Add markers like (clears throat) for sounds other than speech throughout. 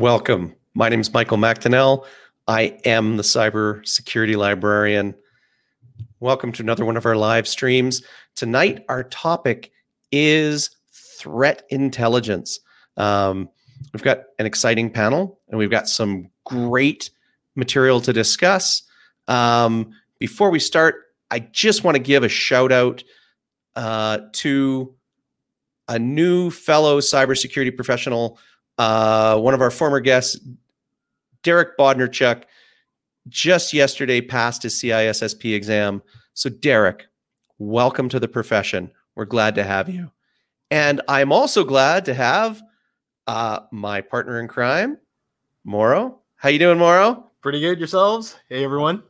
Welcome. My name is Michael McDonnell. I am the cybersecurity librarian. Welcome to another one of our live streams. Tonight, our topic is threat intelligence. Um, we've got an exciting panel and we've got some great material to discuss. Um, before we start, I just want to give a shout out uh, to a new fellow cybersecurity professional uh, one of our former guests, Derek Bodnerchuk, just yesterday passed his CISSP exam. So, Derek, welcome to the profession. We're glad to have you. And I'm also glad to have uh, my partner in crime, Mauro. How you doing, Mauro? Pretty good yourselves. Hey, everyone.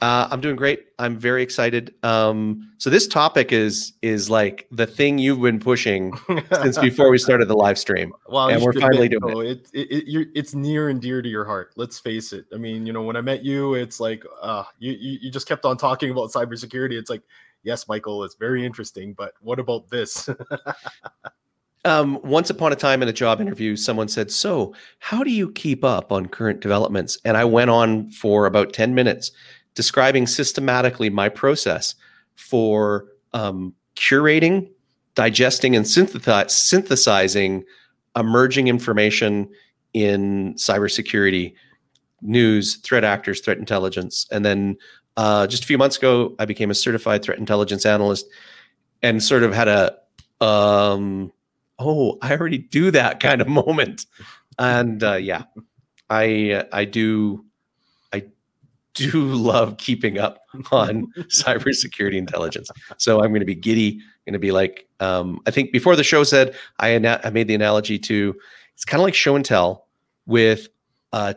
Uh, I'm doing great. I'm very excited. Um, so this topic is is like the thing you've been pushing since (laughs) before we started the live stream. Well, and we're finally doing it. It, it, it it's near and dear to your heart. Let's face it. I mean, you know, when I met you, it's like uh, you, you you just kept on talking about cybersecurity. It's like, yes, Michael, it's very interesting, but what about this? (laughs) Um, once upon a time in a job interview, someone said, So, how do you keep up on current developments? And I went on for about 10 minutes describing systematically my process for um, curating, digesting, and synthesizing emerging information in cybersecurity, news, threat actors, threat intelligence. And then uh, just a few months ago, I became a certified threat intelligence analyst and sort of had a, um, oh, I already do that kind of (laughs) moment. And uh, yeah, I I do do love keeping up on (laughs) cybersecurity intelligence. So I'm going to be giddy. Going to be like um, I think before the show said I, ana- I made the analogy to it's kind of like show and tell with a,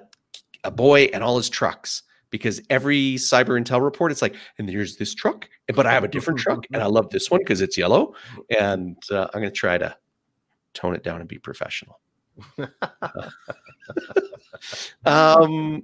a boy and all his trucks because every cyber intel report it's like and there's this truck but I have a different (laughs) truck and I love this one because it's yellow (laughs) and uh, I'm going to try to tone it down and be professional. um,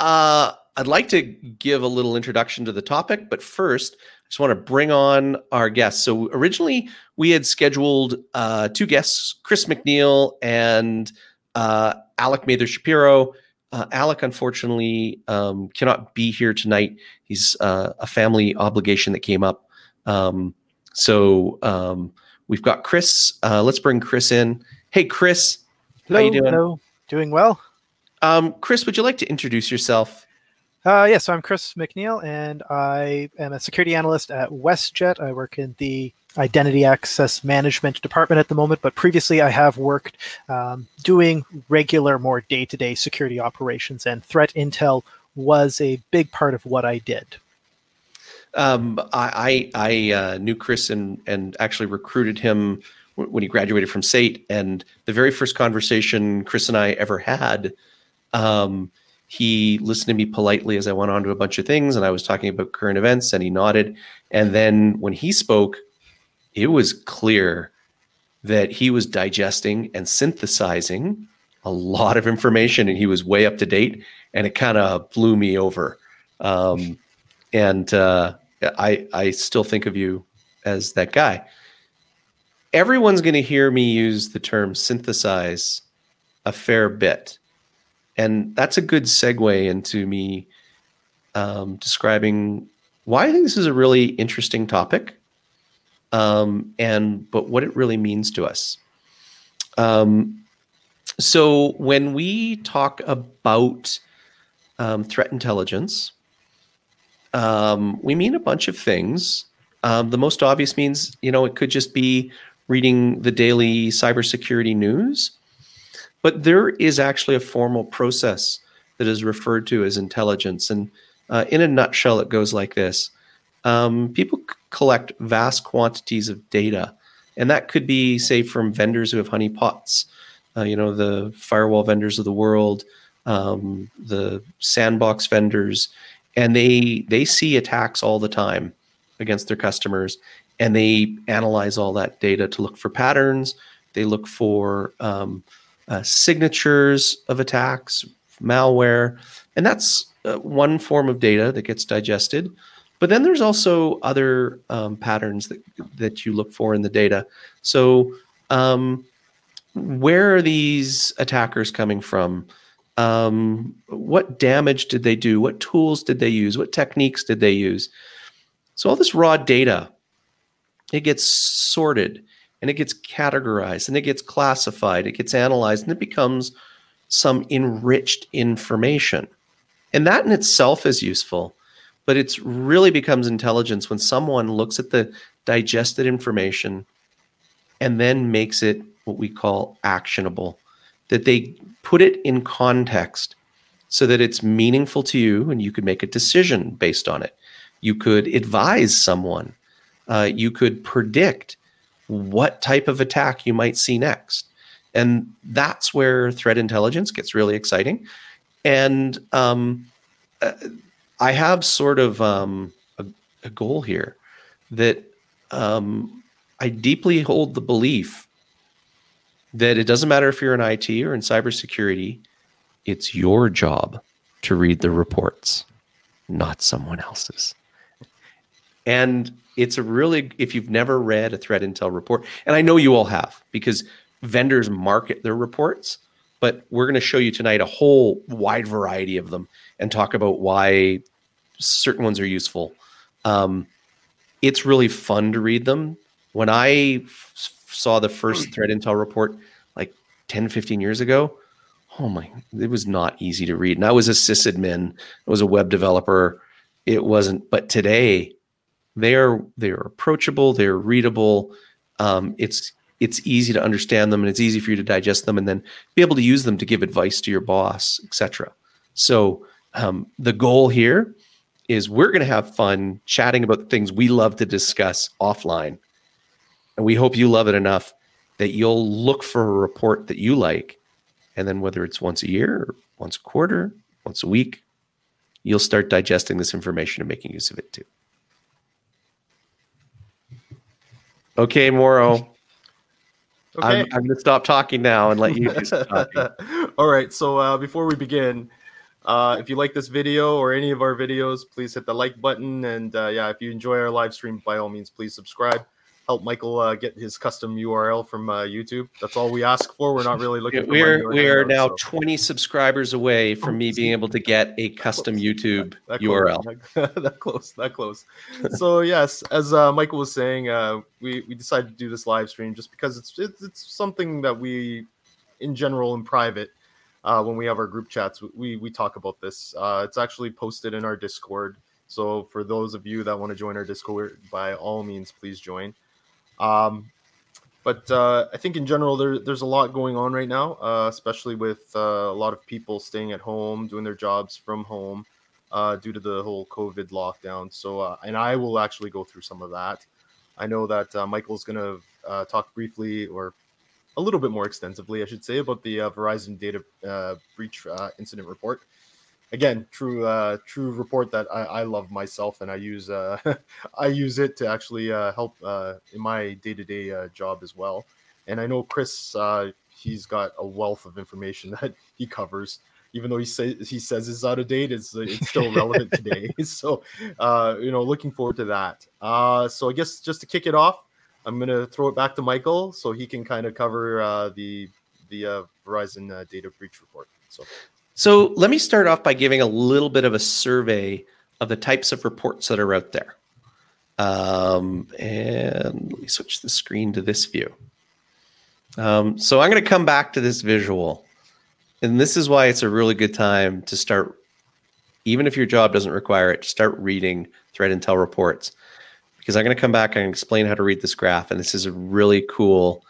uh, I'd like to give a little introduction to the topic, but first, I just want to bring on our guests. So, originally, we had scheduled uh, two guests, Chris McNeil and uh, Alec Mather Shapiro. Uh, Alec, unfortunately, um, cannot be here tonight. He's uh, a family obligation that came up. Um, so, um, we've got Chris. Uh, let's bring Chris in. Hey, Chris. Hello, how you doing? Hello. Doing well. Um, Chris, would you like to introduce yourself? Uh, yes, yeah, so I'm Chris McNeil, and I am a security analyst at WestJet. I work in the identity access management department at the moment, but previously I have worked um, doing regular, more day to day security operations, and threat intel was a big part of what I did. Um, I I, I uh, knew Chris and and actually recruited him when he graduated from SAIT. and the very first conversation Chris and I ever had um, he listened to me politely as I went on to a bunch of things, and I was talking about current events, and he nodded. And then when he spoke, it was clear that he was digesting and synthesizing a lot of information, and he was way up to date. And it kind of blew me over. Um, and uh, I I still think of you as that guy. Everyone's going to hear me use the term synthesize a fair bit and that's a good segue into me um, describing why I think this is a really interesting topic, um, and but what it really means to us. Um, so when we talk about um, threat intelligence, um, we mean a bunch of things. Um, the most obvious means, you know, it could just be reading the daily cybersecurity news but there is actually a formal process that is referred to as intelligence. And uh, in a nutshell, it goes like this um, people c- collect vast quantities of data, and that could be, say, from vendors who have honeypots, uh, you know, the firewall vendors of the world, um, the sandbox vendors, and they they see attacks all the time against their customers, and they analyze all that data to look for patterns. They look for um, uh, signatures of attacks, malware, and that's uh, one form of data that gets digested. But then there's also other um, patterns that that you look for in the data. So, um, where are these attackers coming from? Um, what damage did they do? What tools did they use? What techniques did they use? So all this raw data, it gets sorted and it gets categorized and it gets classified, it gets analyzed, and it becomes some enriched information. And that in itself is useful, but it really becomes intelligence when someone looks at the digested information and then makes it what we call actionable, that they put it in context so that it's meaningful to you and you could make a decision based on it. You could advise someone. Uh, you could predict what type of attack you might see next. And that's where threat intelligence gets really exciting. And um, uh, I have sort of um, a, a, goal here that um, I deeply hold the belief that it doesn't matter if you're in IT or in cybersecurity, it's your job to read the reports, not someone else's. And it's a really, if you've never read a threat intel report, and I know you all have because vendors market their reports, but we're going to show you tonight a whole wide variety of them and talk about why certain ones are useful. Um, it's really fun to read them. When I f- saw the first (clears throat) threat intel report like 10, 15 years ago, oh my, it was not easy to read. And I was a sysadmin, I was a web developer. It wasn't, but today they are they are approachable, they're readable. Um, it's it's easy to understand them and it's easy for you to digest them and then be able to use them to give advice to your boss, etc. So um, the goal here is we're going to have fun chatting about the things we love to discuss offline, and we hope you love it enough that you'll look for a report that you like, and then whether it's once a year, once a quarter, once a week, you'll start digesting this information and making use of it too. Okay, Mauro. (laughs) Okay. I'm, I'm going to stop talking now and let you do some talking. (laughs) All right. So uh, before we begin, uh, if you like this video or any of our videos, please hit the like button. And uh, yeah, if you enjoy our live stream, by all means, please subscribe help Michael uh, get his custom URL from uh, YouTube. That's all we ask for. We're not really looking. we're we are now so. 20 subscribers away from me being able to get a custom YouTube that, that URL. (laughs) Close, that, close, that close. so yes, as uh, Michael was saying, uh, we we decided to do this live stream just because it's it's, it's something that we, in general, in private. Uh, when we have our group chats, we we talk about this. Uh, it's actually posted in our Discord. So for those of you that want to join our Discord, by all means, please join. Um, but uh, I think in general, there, there's a lot going on right now, uh, especially with uh, a lot of people staying at home, doing their jobs from home uh, due to the whole COVID lockdown. So, uh, and I will actually go through some of that. I know that uh, Michael's going to talk briefly or a little bit more extensively, I should say, about the Verizon data breach incident report again true uh true report that i, I love myself and i use uh (laughs) i use it to actually uh help uh in my day-to-day uh, job as well. And i know chris uh he's got a wealth of information (laughs) that he covers. Even though he says he says it's out of date it's it's still relevant (laughs) today. So uh you know looking forward to that. Uh so i guess just to kick it off i'm gonna throw it back to michael so he can kind of cover uh the the uh, verizon uh, data breach report. So so let me start off by giving a little bit of a survey of the types of reports that are out there. Um, and let me switch the screen to this view. Um, so I'm going to come back to this visual. And this is why it's a really good time to start, even if your job doesn't require it, to start reading threat intel reports. Because I'm going to come back and explain how to read this graph. And this is a really cool,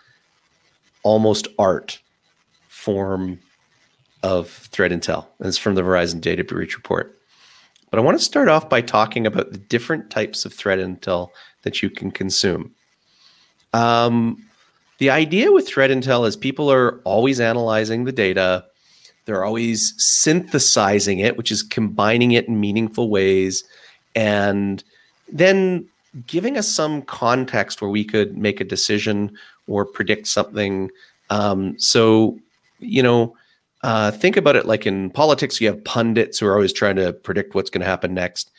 almost art form of threat intel. And it's from the Verizon Data Breach Report. But I want to start off by talking about the different types of threat intel that you can consume. Um, the idea with threat intel is people are always analyzing the data, they're always synthesizing it, which is combining it in meaningful ways, and then giving us some context where we could make a decision or predict something. Um, so, you know, uh, think about it like in politics, you have pundits who are always trying to predict what's going to happen next.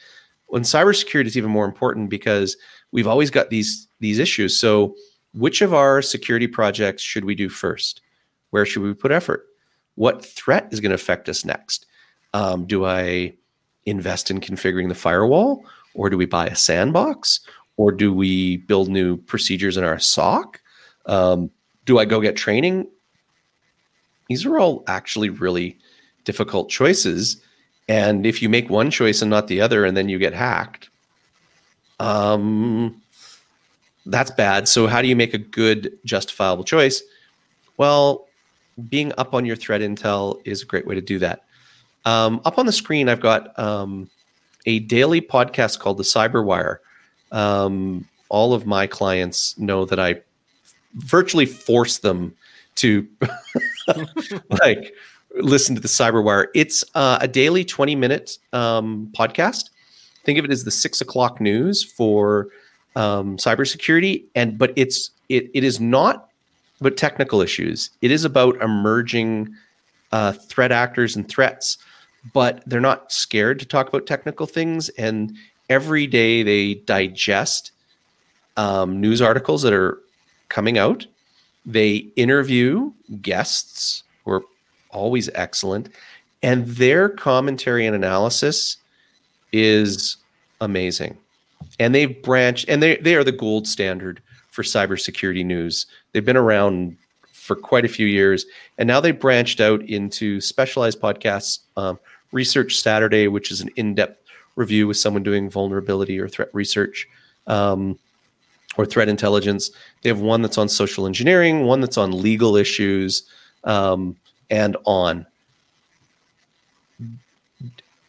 When cybersecurity is even more important because we've always got these these issues. So, which of our security projects should we do first? Where should we put effort? What threat is going to affect us next? Um, do I invest in configuring the firewall, or do we buy a sandbox, or do we build new procedures in our SOC? Um, do I go get training? These are all actually really difficult choices. And if you make one choice and not the other, and then you get hacked, um, that's bad. So, how do you make a good, justifiable choice? Well, being up on your threat intel is a great way to do that. Um, up on the screen, I've got um, a daily podcast called The Cyberwire. Um, all of my clients know that I virtually force them to (laughs) like listen to the Cyberwire. It's uh, a daily 20 minute um, podcast. Think of it as the six o'clock news for um, cybersecurity. And but it's it it is not about technical issues. It is about emerging uh, threat actors and threats. But they're not scared to talk about technical things. And every day they digest um, news articles that are coming out they interview guests who are always excellent, and their commentary and analysis is amazing. And they've branched, and they, they are the gold standard for cybersecurity news. They've been around for quite a few years, and now they branched out into specialized podcasts. Um, research Saturday, which is an in-depth review with someone doing vulnerability or threat research. Um, or threat intelligence. They have one that's on social engineering, one that's on legal issues, um, and on.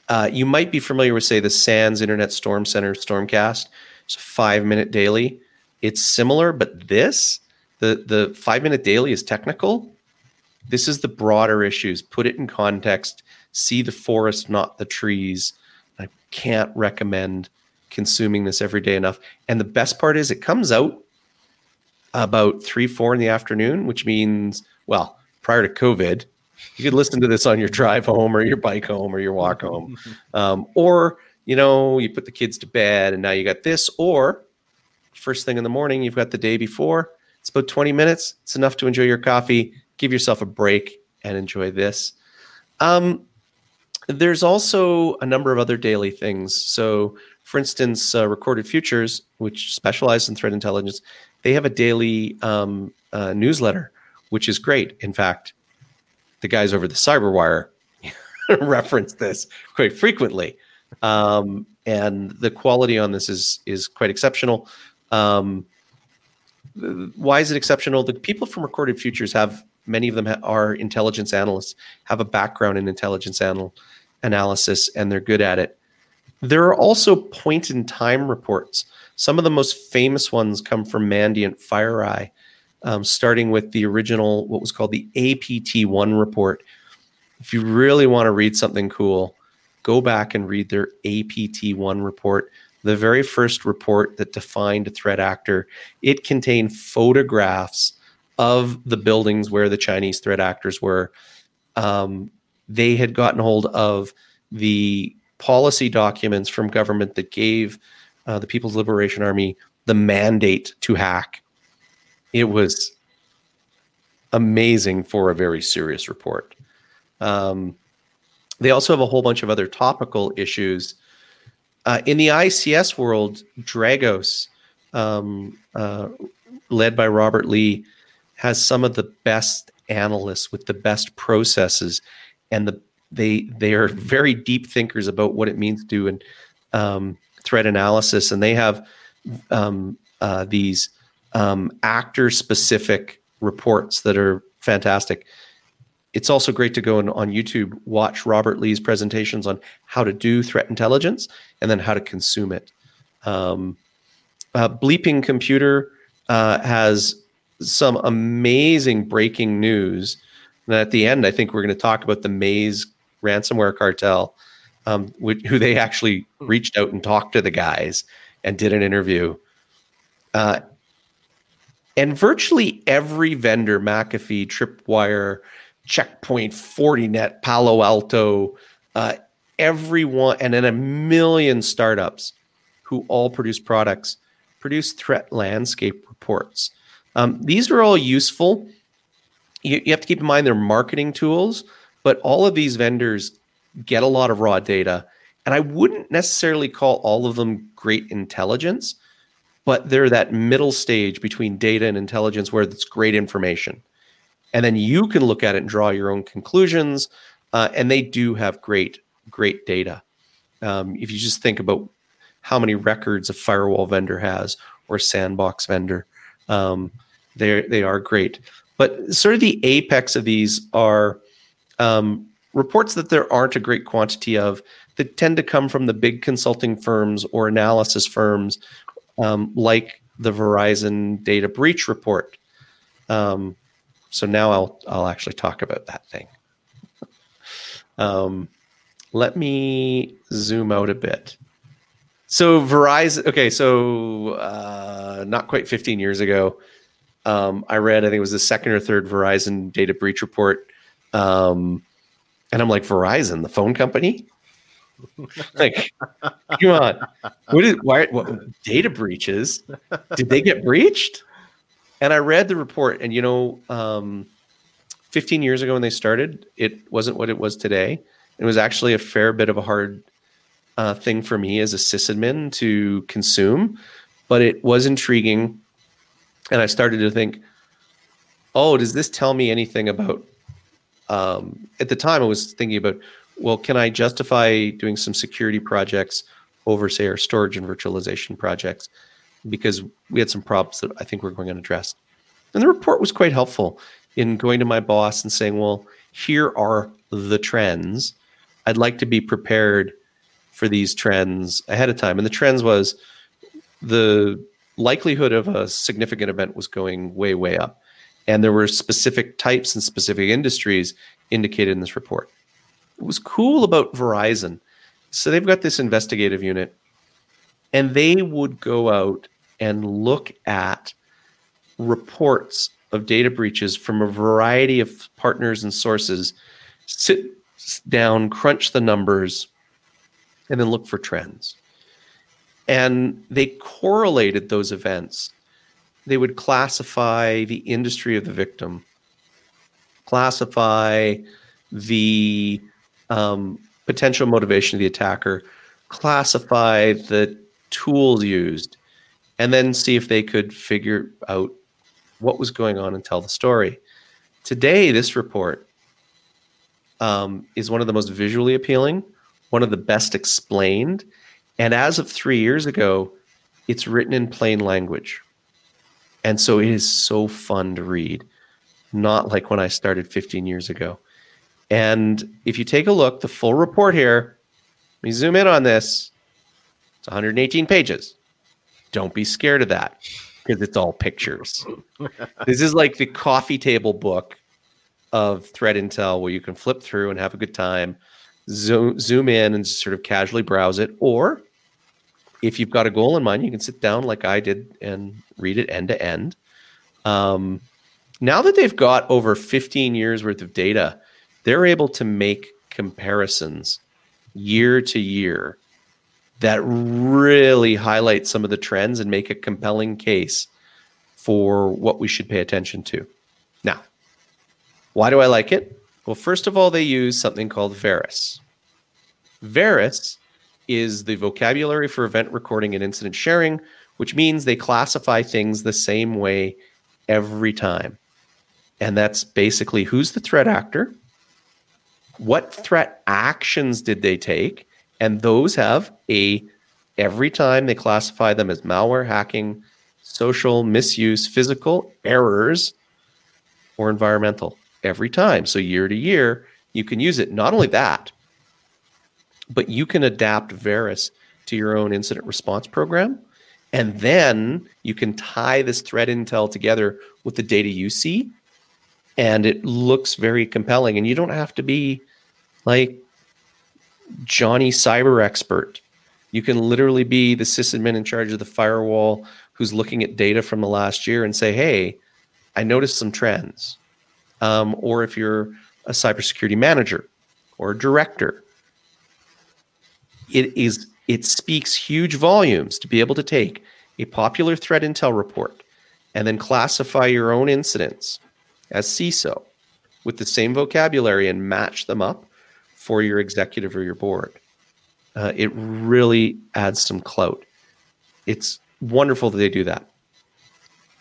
Uh, you might be familiar with, say, the SANS Internet Storm Center Stormcast. It's a five minute daily. It's similar, but this, the, the five minute daily is technical. This is the broader issues. Put it in context. See the forest, not the trees. I can't recommend consuming this every day enough. And the best part is it comes out about three, four in the afternoon, which means, well, prior to COVID, you could listen to this on your drive home or your bike home or your walk home. (laughs) Um, or, you know, you put the kids to bed and now you got this. Or first thing in the morning, you've got the day before. It's about 20 minutes. It's enough to enjoy your coffee. Give yourself a break and enjoy this. Um, there's also a number of other daily things. So for instance, uh, Recorded Futures, which specializes in threat intelligence, they have a daily um, uh, newsletter, which is great. In fact, the guys over the Cyberwire (laughs) reference this quite frequently, um, and the quality on this is is quite exceptional. Um, why is it exceptional? The people from Recorded Futures have many of them ha- are intelligence analysts, have a background in intelligence anal- analysis, and they're good at it. There are also point in time reports. Some of the most famous ones come from Mandiant FireEye, um, starting with the original, what was called the APT1 report. If you really want to read something cool, go back and read their APT1 report, the very first report that defined a threat actor. It contained photographs of the buildings where the Chinese threat actors were. Um, they had gotten hold of the policy documents from government that gave uh, the People's Liberation Army the mandate to hack. It was amazing for a very serious report. Um, they also have a whole bunch of other topical issues. Uh, in the ICS world, Dragos, um, uh, led by Robert Lee, has some of the best analysts with the best processes and the they they are very deep thinkers about what it means to do and um, threat analysis, and they have um, uh, these um, actor specific reports that are fantastic. it's also great to go on, on YouTube, watch Robert Lee's presentations on how to do threat intelligence and then how to consume it. Um, uh, Bleeping Computer uh, has some amazing breaking news. And at the end, I think we're going to talk about the Maze ransomware cartel, um, who they actually reached out and talked to the guys and did an interview. Uh, and virtually every vendor, McAfee, Tripwire, Checkpoint, Fortinet, Palo Alto, uh, everyone, and then a million startups who all produce products, produce threat landscape reports. Um, these are all useful. You, you have to keep in mind they're marketing tools, but all of these vendors get a lot of raw data. And I wouldn't necessarily call all of them great intelligence, but they're that middle stage between data and intelligence where it's great information. And then you can look at it and draw your own conclusions. Uh, and they do have great, great data. Um, if you just think about how many records a firewall vendor has or sandbox vendor, um, they they are great. But sort of the apex of these are um, reports that there aren't a great quantity of that tend to come from the big consulting firms or analysis firms, um, like the Verizon data breach report. Um, so now I'll I'll actually talk about that thing. um, let me zoom out a bit. So Verizon, okay, so uh, not quite 15 years ago, um, I read, I think it was the second or third Verizon data breach report. Um, and I'm like, Verizon, the phone company? (laughs) like, come on. What is, why, what, data breaches? Did they get breached? And I read the report, and you know, um, 15 years ago when they started, it wasn't what it was today. It was actually a fair bit of a hard uh, thing for me as a sysadmin to consume, but it was intriguing. And I started to think, oh, does this tell me anything about? Um, at the time, I was thinking about, well, can I justify doing some security projects over, say, our storage and virtualization projects? Because we had some problems that I think we're going to address. And the report was quite helpful in going to my boss and saying, well, here are the trends. I'd like to be prepared for these trends ahead of time. And the trends was the likelihood of a significant event was going way, way up. And there were specific types and specific industries indicated in this report. It was cool about Verizon. So they've got this investigative unit, and they would go out and look at reports of data breaches from a variety of partners and sources, sit down, crunch the numbers, and then look for trends. And they correlated those events. They would classify the industry of the victim, classify the um, potential motivation of the attacker, classify the tools used, and then see if they could figure out what was going on and tell the story. Today, this report um, is one of the most visually appealing, one of the best explained. And as of three years ago, it's written in plain language. And so it is so fun to read, not like when I started 15 years ago. And if you take a look, the full report here, let me zoom in on this. It's 118 pages. Don't be scared of that because it's all pictures. (laughs) this is like the coffee table book of threat intel where you can flip through and have a good time zoom, zoom in and sort of casually browse it. Or if you've got a goal in mind, you can sit down like I did and read it end to end. Um, now that they've got over 15 years worth of data, they're able to make comparisons year to year that really highlight some of the trends and make a compelling case for what we should pay attention to. Now, why do I like it? Well, first of all, they use something called VERIS. VERIS is the vocabulary for event recording and incident sharing, which means they classify things the same way every time. And that's basically who's the threat actor, what threat actions did they take, and those have a every time they classify them as malware, hacking, social misuse, physical errors, or environmental. every time. So year to year, you can use it. Not only that, but you can adapt VERIS to your own incident response program. And then you can tie this threat intel together with the data you see. And it looks very compelling. And you don't have to be like Johnny cyber expert. You can literally be the sysadmin in charge of the firewall who's looking at data from the last year and say, hey, I noticed some trends. Um, or if you're a cybersecurity manager or a director, it is it speaks huge volumes to be able to take a popular threat intel report and then classify your own incidents as CISO with the same vocabulary and match them up for your executive or your board. Uh, it really adds some clout. It's wonderful that they do that.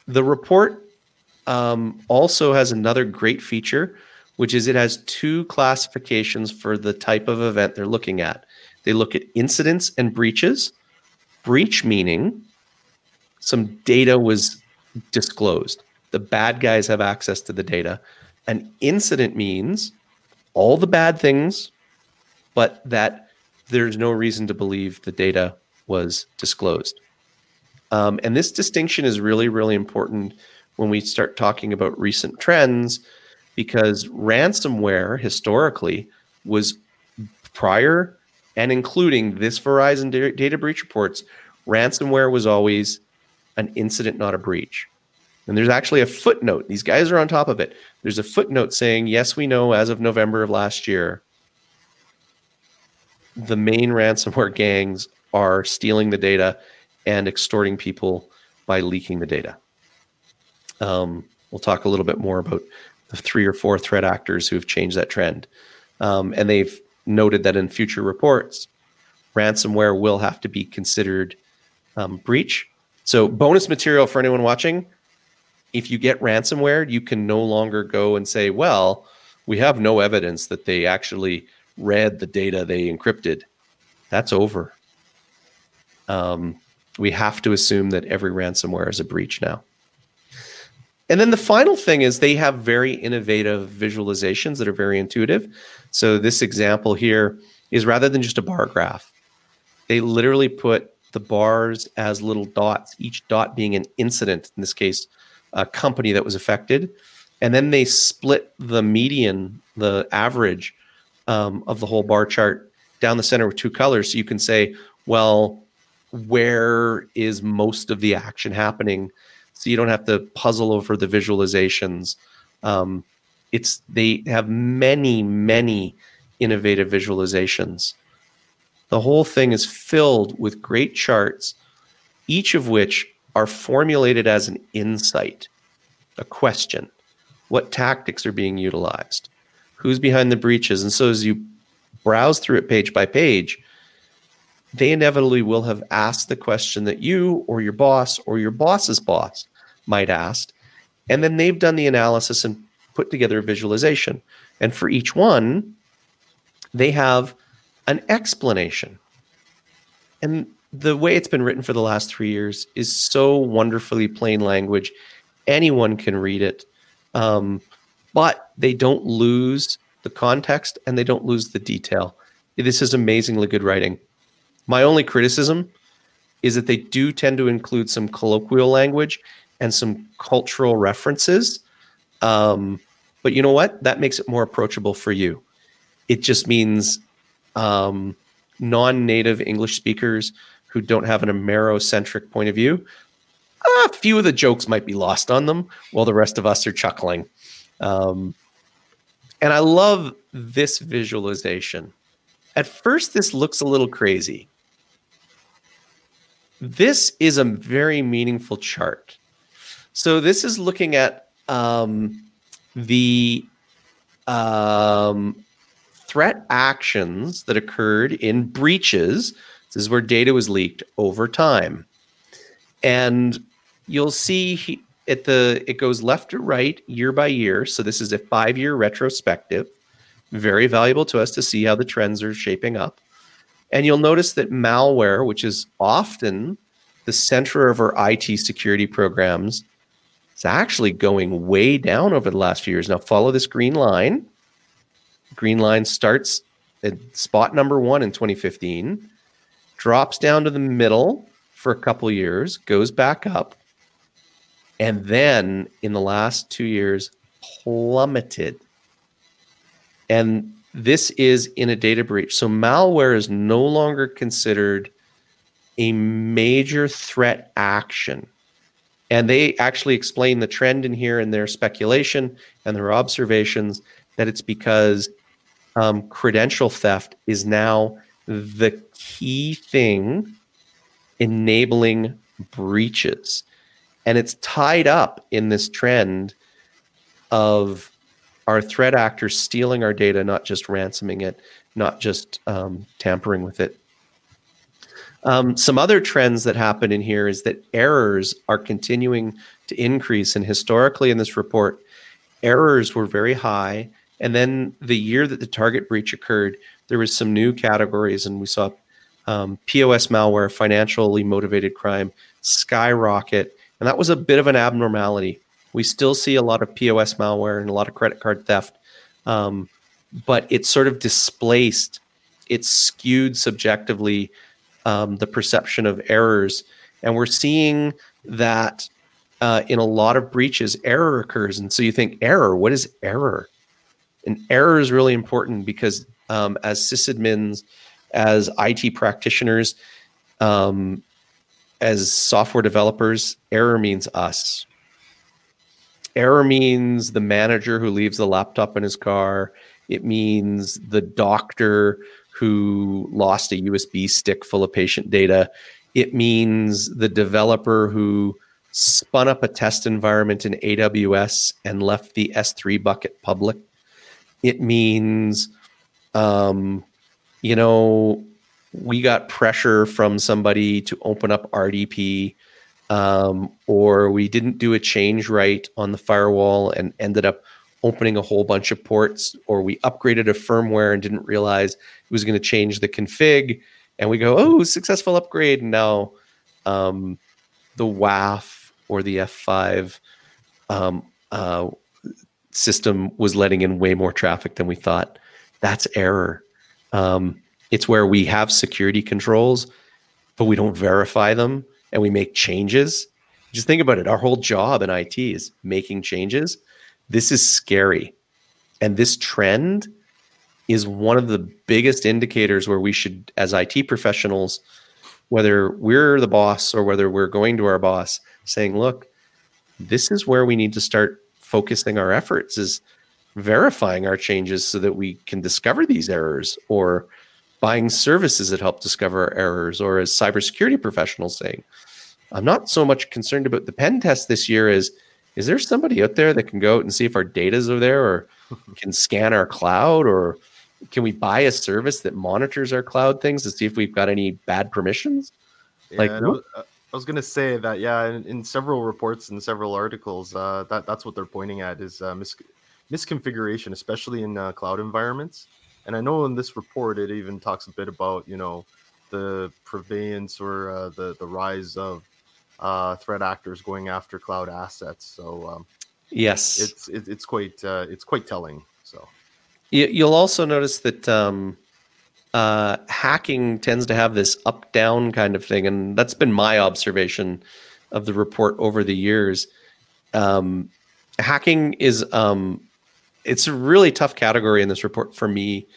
The report um, also has another great feature, which is it has two classifications for the type of event they're looking at. They look at incidents and breaches. Breach meaning some data was disclosed. The bad guys have access to the data. An incident means all the bad things, but that there's no reason to believe the data was disclosed. Um, and this distinction is really, really important when we start talking about recent trends because ransomware historically was prior and including this Verizon data breach reports, ransomware was always an incident, not a breach. And there's actually a footnote. These guys are on top of it. There's a footnote saying, yes, we know as of November of last year, the main (laughs) ransomware gangs are stealing the data and extorting people by leaking the data. Um, we'll talk a little bit more about the three or four threat actors who have changed that trend. Um, and they've noted that in future reports, ransomware will have to be considered um, breach. So, bonus material for anyone watching if you get ransomware, you can no longer go and say, well, we have no evidence that they actually read the data they encrypted. That's over. Um, we have to assume that every ransomware is a breach now. And then the final thing is they have very innovative visualizations that are very intuitive. So this example here is rather than just a bar graph, they literally put the bars as little dots, each dot being an incident, in this case, a company that was affected. And then they split the median, the average um, of the whole bar chart down the center with two colors. So you can say, well, where is most of the action happening? So you don't have to puzzle over the visualizations. Um, it's they have many many innovative visualizations. The whole thing is filled with great charts each of which are formulated as an insight a question. What tactics are being utilized? Who's behind the breaches? And so as you browse through it page by page they inevitably will have asked the question that you or your boss or your boss's boss might ask and then they've done the analysis and put together a visualization. And for each one, they have an explanation. And the way it's been written for the last three years is so wonderfully plain language. Anyone can read it. Um, but they don't lose the context and they don't lose the detail. This is amazingly good writing. My only criticism is that they do tend to include some colloquial language and some cultural references. Um, but you know what? That makes it more approachable for you. It just means um, non native English speakers who don't have an Amerocentric point of view, a few of the jokes might be lost on them while the rest of us are chuckling. Um, and I love this visualization. At first, this looks a little crazy. This is a very meaningful chart. So, this is looking at um, the um, threat actions that occurred in breaches. This is where data was leaked over time. And you'll see at the it goes left to right year by year. So this is a five year retrospective. Very valuable to us to see how the trends are shaping up. And you'll notice that malware, which is often the center of our IT security programs, is actually going way down over the last few years. Now, follow this green line. Green line starts at spot number one in 2015, drops down to the middle for a couple years, goes back up, and then in the last two years plummeted. And this is in a data breach. So malware is no longer considered a major threat action. And they actually explain the trend in here in their speculation and their observations that it's because um, credential theft is now the key thing enabling breaches. And it's tied up in this trend of our threat actors stealing our data, not just ransoming it, not just um, tampering with it. Um, some other trends that happen in here is that errors are continuing to increase. And historically, in this report, errors were very high. And then the year that the target breach occurred, there was some new categories, and we saw um, POS malware, financially motivated crime, skyrocket, and that was a bit of an abnormality. We still see a lot of POS malware and a lot of credit card theft, um, but it sort of displaced, it skewed subjectively um, the perception of errors. And we're seeing that uh, in a lot of breaches, error occurs. And so you think, error, what is error? And error is really important because um, as sysadmins, as IT practitioners, um, as software developers, error means us. Error means the manager who leaves the laptop in his car. It means the doctor who lost a USB stick full of patient data. It means the developer who spun up a test environment in AWS and left the S3 bucket public. It means, um, you know, we got pressure from somebody to open up RDP, um, or we didn't do a change right on the firewall and ended up opening a whole bunch of ports, or we upgraded a firmware and didn't realize it was going to change the config, and we go, oh, successful upgrade. And now um, the WAF or the F5 um, uh, system was letting in way more traffic than we thought. That's error. Um, it's where we have security controls, but we don't verify them and we make changes. Just think about it. Our whole job in IT is making changes. This is scary. And this trend is one of the biggest indicators where we should, as IT professionals, whether we're the boss or whether we're going to our boss, saying, look, this is where we need to start focusing our efforts is verifying our changes so that we can discover these errors or buying services that help discover errors, or as cybersecurity professionals saying, I'm not so much concerned about the pen test this year as is there somebody out there that can go out and see if our data's are there or (laughs) can scan our cloud or can we buy a service that monitors our cloud things to see if we've got any bad permissions? Yeah, like I was, I was, gonna say that yeah, in, in several reports and several articles, uh, that that's what they're pointing at is uh, mis- misconfiguration, especially in uh, cloud environments. And I know in this report it even talks a bit about you know the prevalence or uh, the the rise of uh, threat actors going after cloud assets. So um, yes, it's it, it's quite uh, it's quite telling. So you'll also notice that um, uh, hacking tends to have this up down kind of thing, and that's been my observation of the report over the years. Um, hacking is um, it's a really tough category in this report for me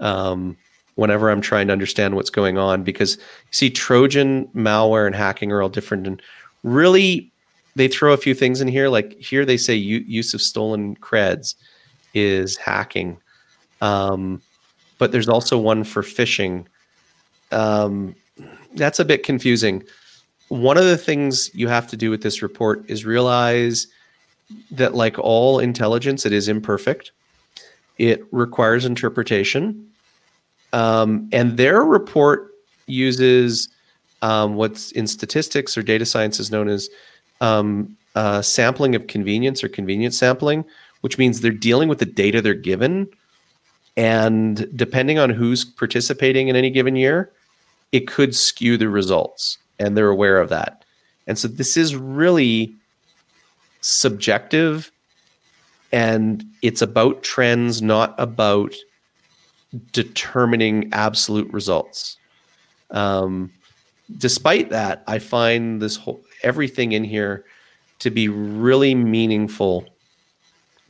um, whenever I'm trying to understand what's going on because see Trojan malware and hacking are all different and really they throw a few things in here. Like here they say use of stolen creds is hacking. Um, but there's also one for phishing. Um, that's a bit confusing. One of the things you have to do with this report is realize that like all intelligence it is imperfect. It requires interpretation. Um, and their report uses um, what's in statistics or data science is known as um, uh, sampling of convenience or convenience sampling which means they're dealing with the data they're given. And depending on who's participating in any given year it could skew the results and they're aware of that. And so this is really subjective and it's about trends, not about determining absolute results. Um, despite that, I find this whole everything in here to be really meaningful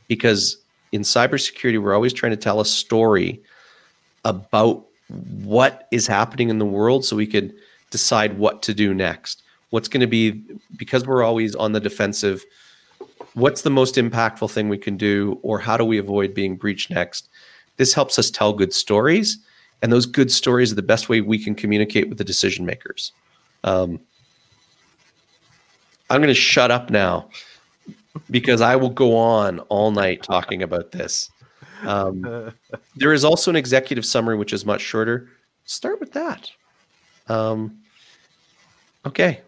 because in cybersecurity, we're always trying to tell a story about what is happening in the world so we could decide what to do next. What's going to be, because we're always on the defensive, what's the most impactful thing we can do, or how do we avoid being breached next? This helps us tell good stories, and those good stories are the best way we can communicate with the decision makers. Um, I'm going to shut up now because I will go on all night talking about this. Um, (laughs) there is also an executive summary, which is much shorter. Start with that. Um, okay.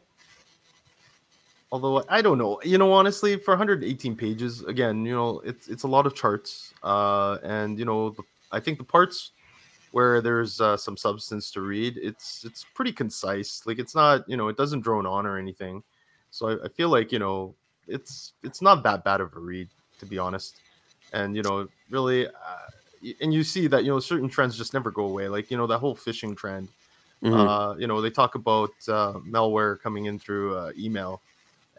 Although I don't know, you know, honestly, for 118 pages, again, you know, it's it's a lot of charts, uh, and you know, the, I think the parts where there's uh, some substance to read, it's it's pretty concise. Like it's not, you know, it doesn't drone on or anything. So I, I feel like you know, it's it's not that bad of a read, to be honest. And you know, really, uh, and you see that you know certain trends just never go away. Like you know that whole phishing trend. Mm-hmm. Uh, you know, they talk about uh, malware coming in through uh, email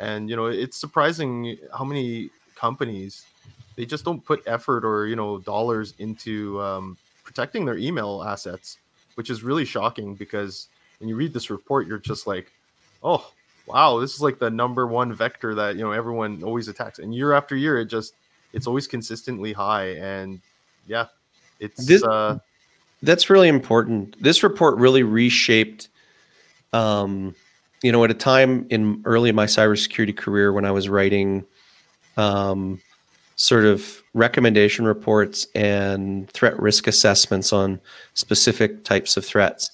and you know it's surprising how many companies they just don't put effort or you know dollars into um, protecting their email assets which is really shocking because when you read this report you're just like oh wow this is like the number one vector that you know everyone always attacks. And year after year it just it's always consistently high. And yeah it's this, uh, that's really important. This report really reshaped um you know, at a time in early in my cybersecurity career when I was writing um, sort of recommendation reports and threat risk assessments on specific types of threats,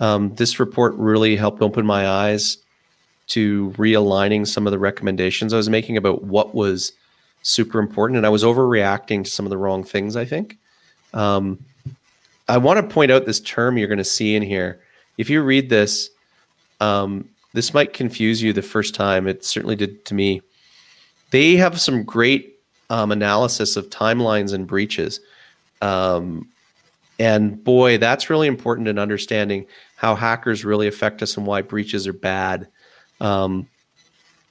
um, this report really helped open my eyes to realigning some of the recommendations I was making about what was super important. And I was overreacting to some of the wrong things, I think. Um, I want to point out this term you're going to see in here. If you read this, um, this might confuse you the first time. It certainly did to me. They have some great um, analysis of timelines and breaches. Um, and boy, that's really important in understanding how hackers really affect us and why breaches are bad. Um,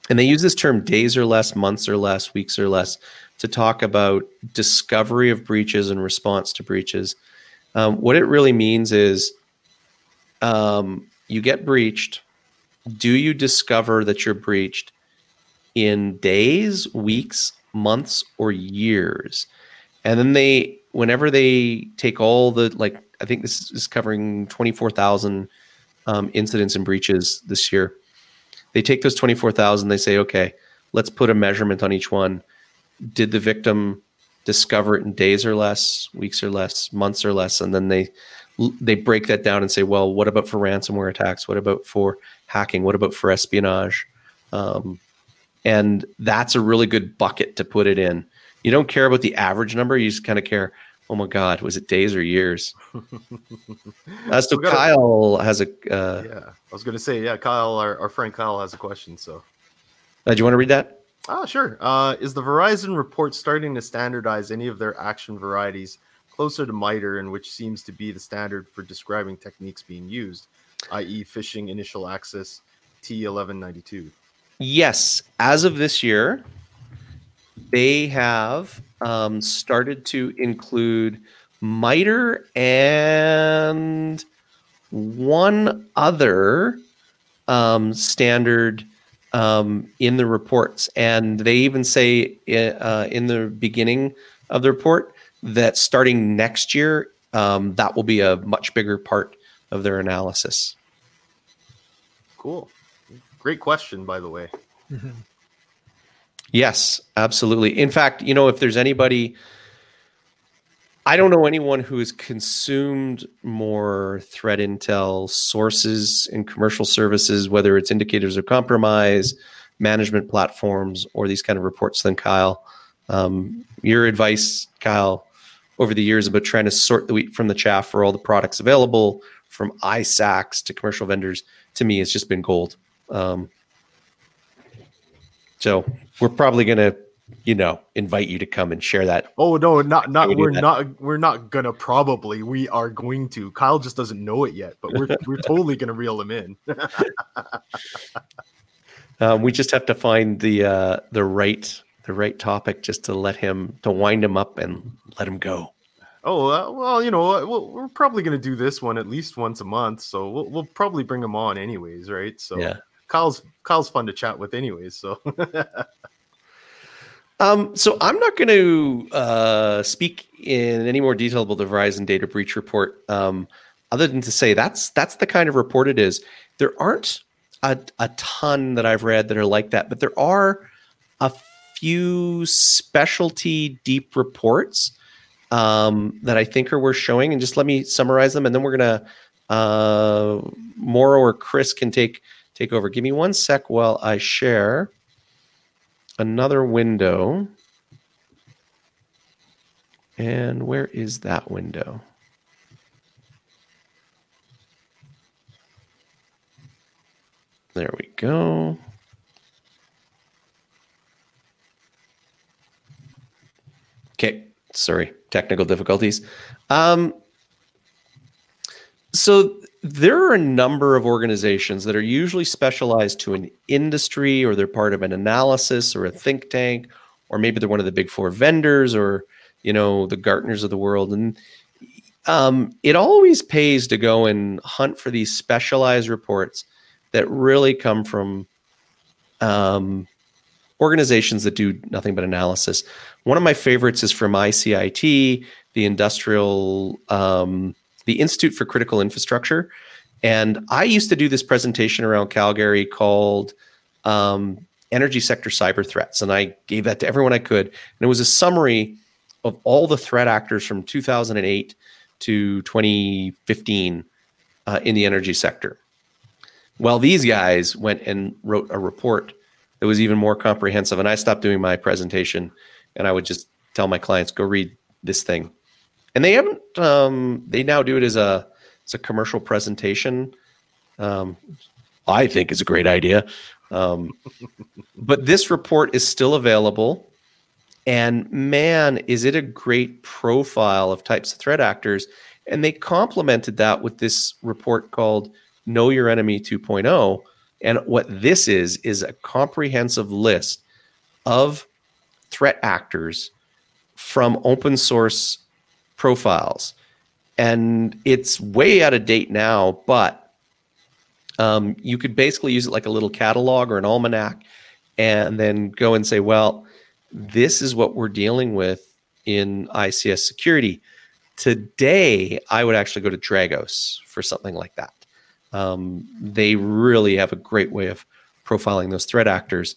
and they use this term days or less, months or less, weeks or less to talk about discovery of breaches and response to breaches. Um, what it really means is um, you get breached, do you discover that you're breached in days, weeks, months, or years? And then they, whenever they take all the, like, I think this is covering 24,000 um, incidents and breaches this year. They take those 24,000, they say, okay, let's put a measurement on each one. Did the victim discover it in days or less, weeks or less, months or less? And then they, they break that down and say, well, what about for ransomware attacks? What about for hacking? What about for espionage? Um, and that's a really good bucket to put it in. You don't care about the average number. You just kind of care. Oh my God, was it days or years? (laughs) uh, so gotta, Kyle has a. Uh, yeah, I was going to say, yeah, Kyle, our, our friend Kyle has a question. So, uh, do you want to read that? Ah, sure. Uh, is the Verizon report starting to standardize any of their action varieties closer to MITRE, and which seems to be the standard for describing techniques being used, i.e., phishing initial access T1192? Yes, as of this year, they have um, started to include MITRE and one other um, standard um, in the reports. And they even say uh, in the beginning of the report that starting next year, um, that will be a much bigger part of their analysis. Cool. Great question, by the way. Mm-hmm. Yes, absolutely. In fact, you know, if there's anybody, I don't know anyone who has consumed more threat intel sources and commercial services, whether it's indicators of compromise, management platforms, or these kind of reports than Kyle. Um, your advice, Kyle, over the years about trying to sort the wheat from the chaff for all the products available from ISACs to commercial vendors to me has just been gold. Um, so we're probably going to you know invite you to come and share that. Oh no not not we we're not we're not gonna probably we are going to. Kyle just doesn't know it yet but we're we're (laughs) totally gonna reel him in. Um, we just have to find the uh the right the right topic just to let him to wind him up and let him go. Oh uh, well you know we we are probably gonna do this one at least once a month so we'll, we'll probably bring him on anyways right? So yeah. Kyle's kyle's fun to chat with anyways so. (laughs) Um, so I'm not going to uh, speak in any more detail about the Verizon data breach report, um, other than to say that's that's the kind of report it is. There aren't a, a ton that I've read that are like that, but there are a few specialty deep reports um, that I think are worth showing. And just let me summarize them, and then we're gonna uh, or Chris can take take over. Give me one sec while I share another window. And where is that window? There we go. Okay, sorry, technical difficulties. Um, so there are a number of organizations that are usually specialized to an industry or they're part of an analysis or a think tank or maybe they're one of the big four vendors or you know the gartners of the world and um, it always pays to go and hunt for these specialized reports that really come from um, organizations that do nothing but analysis one of my favorites is from icit the industrial um, the Institute for Critical Infrastructure. And I used to do this presentation around Calgary called um, Energy Sector Cyber Threats. And I gave that to everyone I could. And it was a summary of all the threat actors from 2008 to 2015 uh, in the energy sector. Well, these guys went and wrote a report that was even more comprehensive. And I stopped doing my presentation and I would just tell my clients, go read this thing and they haven't. Um, they now do it as a as a commercial presentation. Um, I think is a great idea. Um, but this report is still available, and man, is it a great profile of types of threat actors. And they complemented that with this report called "Know Your Enemy 2.0." And what this is is a comprehensive list of threat actors from open source profiles. And it's way out of date now, but um, you could basically use it like a little catalog or an almanac and then go and say, well, this is what we're dealing with in ICS security. Today, I would actually go to Dragos for something like that. Um, they really have a great way of profiling those threat actors.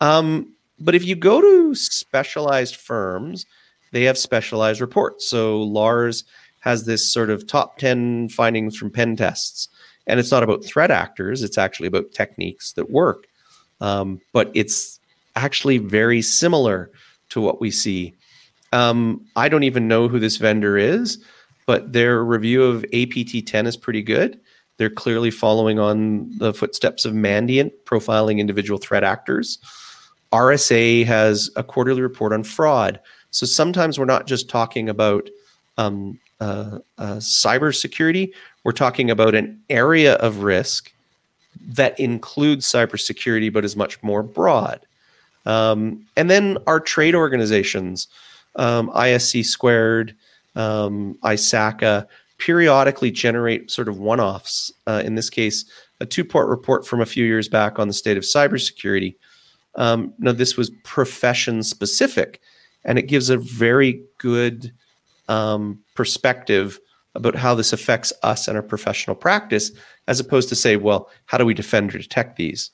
Um, but if you go to specialized firms, they have specialized reports. So Lars has this sort of top 10 findings from pen tests. And it's not about threat actors, it's actually about techniques that work. Um, but it's actually very similar to what we see. Um, I don't even know who this vendor is, but their review of APT 10 is pretty good. They're clearly following on the footsteps of Mandiant, profiling individual threat actors. RSA has a quarterly report on fraud. So sometimes we're not just talking about um, uh, uh, cybersecurity, we're talking about an area of risk that includes cybersecurity but is much more broad. Um, and then our trade organizations, um, ISC squared, um, ISACA, periodically generate sort of one offs. Uh, in this case, a two part report from a few years back on the state of cybersecurity. Um, now, this was profession specific and it gives a very good um, perspective about how this affects us and our professional practice, as opposed to say, well, how do we defend or detect these?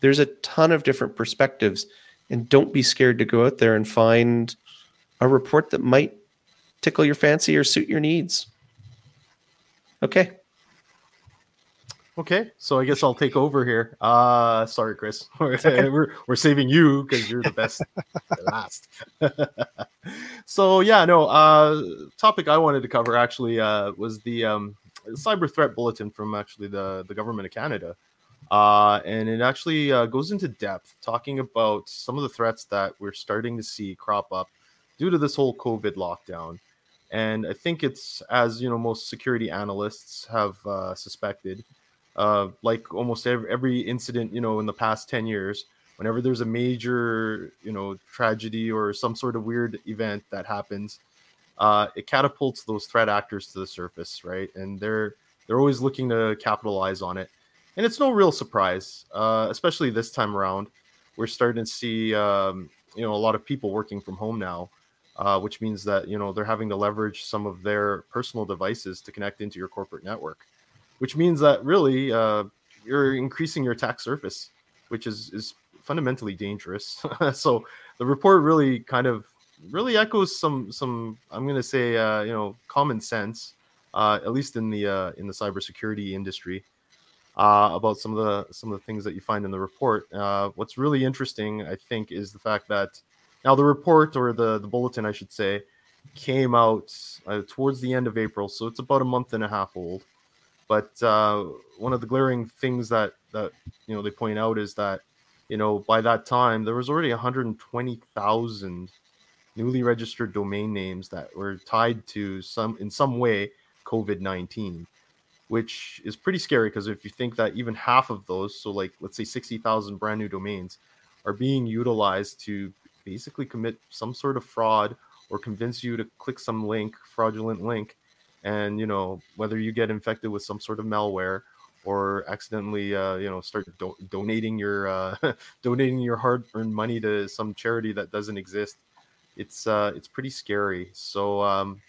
There's a ton of different perspectives, and don't be scared to go out there and find a report that might tickle your fancy or suit your needs. Okay. Okay, so I guess I'll take over here. Uh sorry, Chris. (laughs) we're we're saving you because you're the best (laughs) last. (laughs) so yeah, no. Uh, topic I wanted to cover actually uh, was the um, cyber threat bulletin from actually the the government of Canada. Uh, and it actually uh, goes into depth, talking about some of the threats that we're starting to see crop up due to this whole COVID lockdown. And I think it's as you know, most security analysts have uh, suspected, uh, like almost every, every incident you know in the past ten years, whenever there's a major you know tragedy or some sort of weird event that happens, uh, it catapults those threat actors to the surface, right? And they're they're always looking to capitalize on it, and it's no real surprise, uh, especially this time around. We're starting to see um, you know a lot of people working from home now, uh, which means that you know they're having to leverage some of their personal devices to connect into your corporate network, which means that really uh, you're increasing your attack surface, which is is fundamentally dangerous. (laughs) so the report really kind of really echoes some some I'm going to say uh, you know common sense, uh, at least in the uh, in the cybersecurity industry, uh, about some of the some of the things that you find in the report. What's really interesting, I think, is the fact that now the report or the the bulletin, I should say, came out uh, towards the end of April, so it's about a month and a half old. But uh, one of the glaring things that that you know they point out is that you know by that time there was already 120,000 newly registered domain names that were tied to some in some way COVID-19, which is pretty scary because if you think that even half of those, so like let's say 60,000 brand new domains are being utilized to basically commit some sort of fraud or convince you to click some link, fraudulent link, and you know whether you get infected with some sort of malware or accidentally uh, you know start do- donating your uh, (laughs) donating your hard-earned money to some charity that doesn't exist it's uh, it's pretty scary. So um,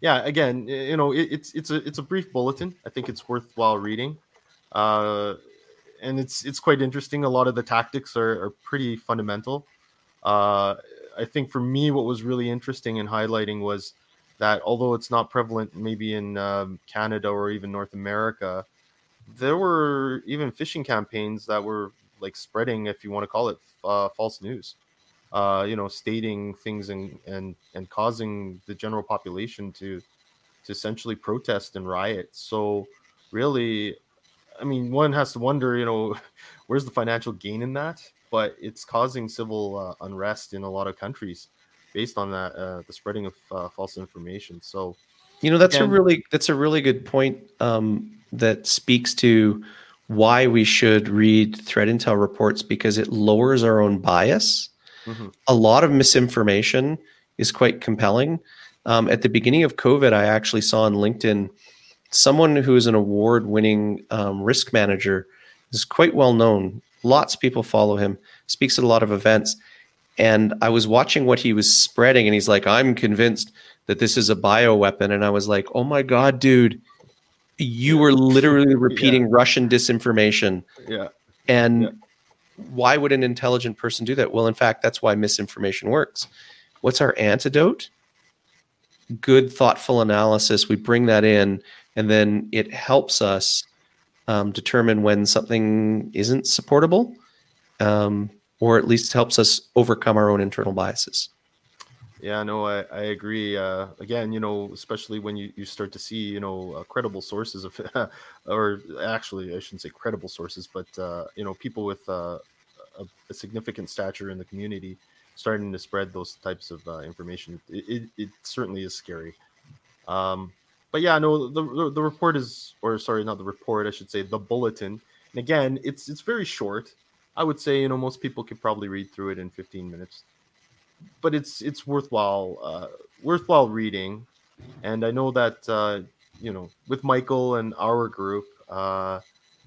yeah, again, you know, it, it's it's a it's a brief bulletin. I think it's worthwhile reading, uh, and it's it's quite interesting. A lot of the tactics are, are pretty fundamental. Uh, I think for me, what was really interesting and highlighting was that although it's not prevalent maybe in um, Canada or even North America, there were even phishing campaigns that were like spreading, if you want to call it, uh, false news uh, you know, stating things and and and causing the general population to to essentially protest and riot. So really, I mean, one has to wonder, you know, (laughs) where's the financial gain in that? But it's causing civil uh, unrest in a lot of countries based on that, uh, the spreading of uh, false information. So, you know, that's again, a really that's a really good point um, that speaks to why we should read threat intel reports because it lowers our own bias Mm-hmm. A lot of misinformation is quite compelling. Um, at the beginning of COVID, I actually saw on LinkedIn someone who is an award winning um, risk manager, is quite well known. Lots of people follow him, speaks at a lot of events. And I was watching what he was spreading, and he's like, I'm convinced that this is a bio weapon. And I was like, oh my God, dude, you were literally (laughs) repeating yeah. Russian disinformation. Yeah. And yeah why would an intelligent person do that? Well, in fact, that's why misinformation works. What's our antidote? Good, thoughtful analysis. We bring that in, and then it helps us um, determine when something isn't supportable, um, or at least helps us overcome our own internal biases. Yeah, no, I, I agree. Uh, again, you know, especially when you, you start to see, you know, uh, credible sources of, (laughs) or actually, I shouldn't say credible sources, but, uh, you know, people with uh, a, a, significant stature in the community starting to spread those types of uh, information. It, it, it, certainly is scary. Um, but yeah, no, the, the, report is, or sorry, not the report, I should say, the bulletin. And again, it's it's very short. I would say, you know, most people could probably read through it in 15 minutes but it's it's worthwhile uh, worthwhile reading. And I know that uh, you know with Michael and our group, uh,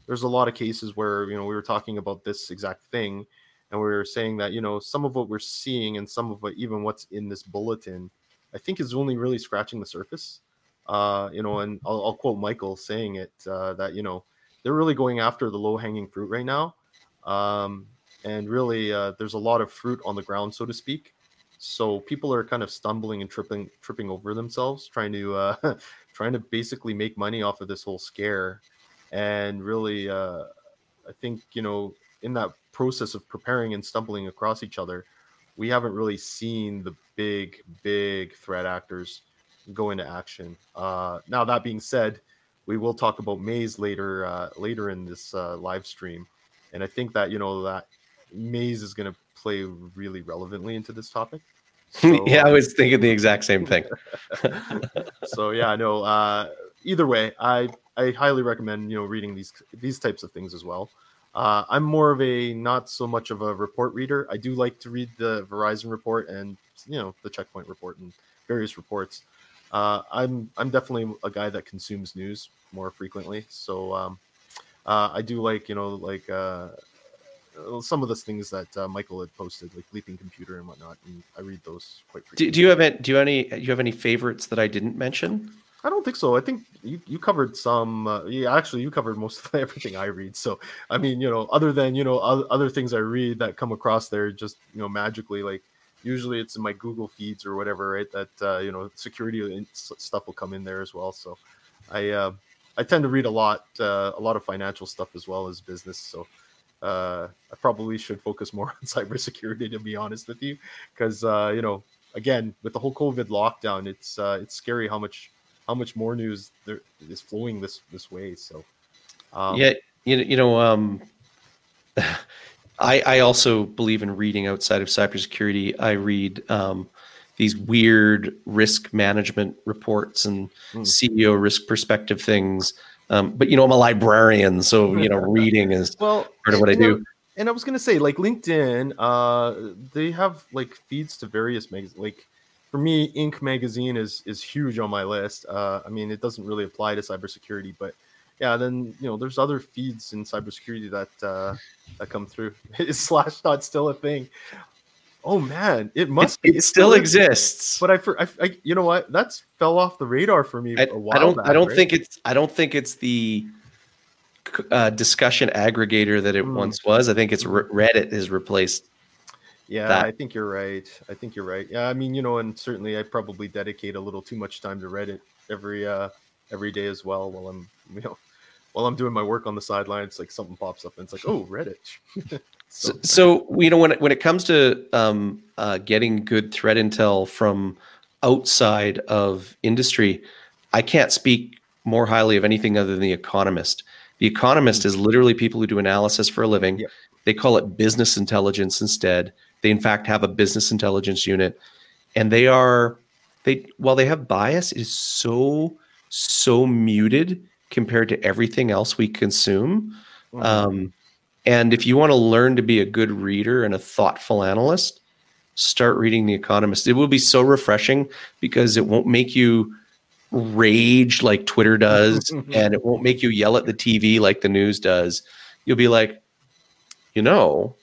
there's a lot of cases where you know we were talking about this exact thing, and we were saying that you know some of what we're seeing and some of what even what's in this bulletin, I think is only really scratching the surface. Uh, you know, and I'll, I'll quote Michael saying it uh, that you know they're really going after the low hanging fruit right now. Um, and really, uh, there's a lot of fruit on the ground, so to speak. So people are kind of stumbling and tripping tripping over themselves, trying to uh, (laughs) trying to basically make money off of this whole scare. And really, uh, I think you know, in that process of preparing and stumbling across each other, we haven't really seen the big, big threat actors go into action. Uh, now that being said, we will talk about Maze later uh, later in this uh, live stream, and I think that you know that Maze is going to play really relevantly into this topic. (laughs) So, yeah, I was thinking the exact same thing. (laughs) so yeah, no. Uh, either way, I I highly recommend you know reading these these types of things as well. Uh, I'm more of a not so much of a report reader. I do like to read the Verizon report and you know the Checkpoint report and various reports. Uh, I'm I'm definitely a guy that consumes news more frequently. So um, uh, I do like you know like uh, some of the things that uh, Michael had posted, like Bleeping Computer and whatnot, and I read those quite frequently. Do, do you have any, do you have any do you have any favorites that I didn't mention? I don't think so. I think you, you covered some. Uh, yeah, actually, you covered most of (laughs) everything I read. So, I mean, you know, other than you know other, other things I read that come across there, just you know, magically, like usually it's in my Google feeds or whatever, right? That uh, you know, security stuff will come in there as well. So, I uh, I tend to read a lot, uh, a lot of financial stuff as well as business. So, uh, I probably should focus more (laughs) on cybersecurity to be honest with you, because uh, you know, again, with the whole COVID lockdown, it's uh, it's scary how much how much more news there is flowing this this way. So, um, yeah, you know, you know, um, (laughs) I I also believe in reading outside of cybersecurity. I read um, these weird risk management reports and mm. CEO risk perspective things. Um, but you know, I'm a librarian, so you know, reading is (laughs) well part of what I do. and I was gonna say, like LinkedIn, uh, they have like feeds to various magazines, like for me, Inc. magazine is is huge on my list. Uh, I mean, it doesn't really apply to cybersecurity, but yeah, then you know, there's other feeds in cybersecurity that uh, that come through. (laughs) Is Slashdot still a thing? Oh man, it must. It, it still, still exists. But I, for, I, I, you know what? That's fell off the radar for me. I, I don't. Back, I don't right? think it's. I don't think it's the uh, discussion aggregator that it mm. once was. I think it's Reddit has replaced yeah, that. I think you're right. I think you're right. Yeah, I mean, you know, and certainly I probably dedicate a little too much time to Reddit every uh every day as well while I'm you know while I'm doing my work on the sidelines, like something pops up and it's like, oh, Reddit. (laughs) so. so, you know, when it, when it comes to um, uh, getting good threat intel from outside of industry, I can't speak more highly of anything other than the Economist. The Economist is literally people who do analysis for a living. Yep. They call it business intelligence instead. They in fact have a business intelligence unit, and they are they while they have bias, it is so so muted compared to everything else we consume. Mm-hmm. Um, and if you want to learn to be a good reader and a thoughtful analyst, start reading The Economist. It will be so refreshing because it won't make you rage like Twitter does, (laughs) and it won't make you yell at the TV like the news does. You'll be like, you know,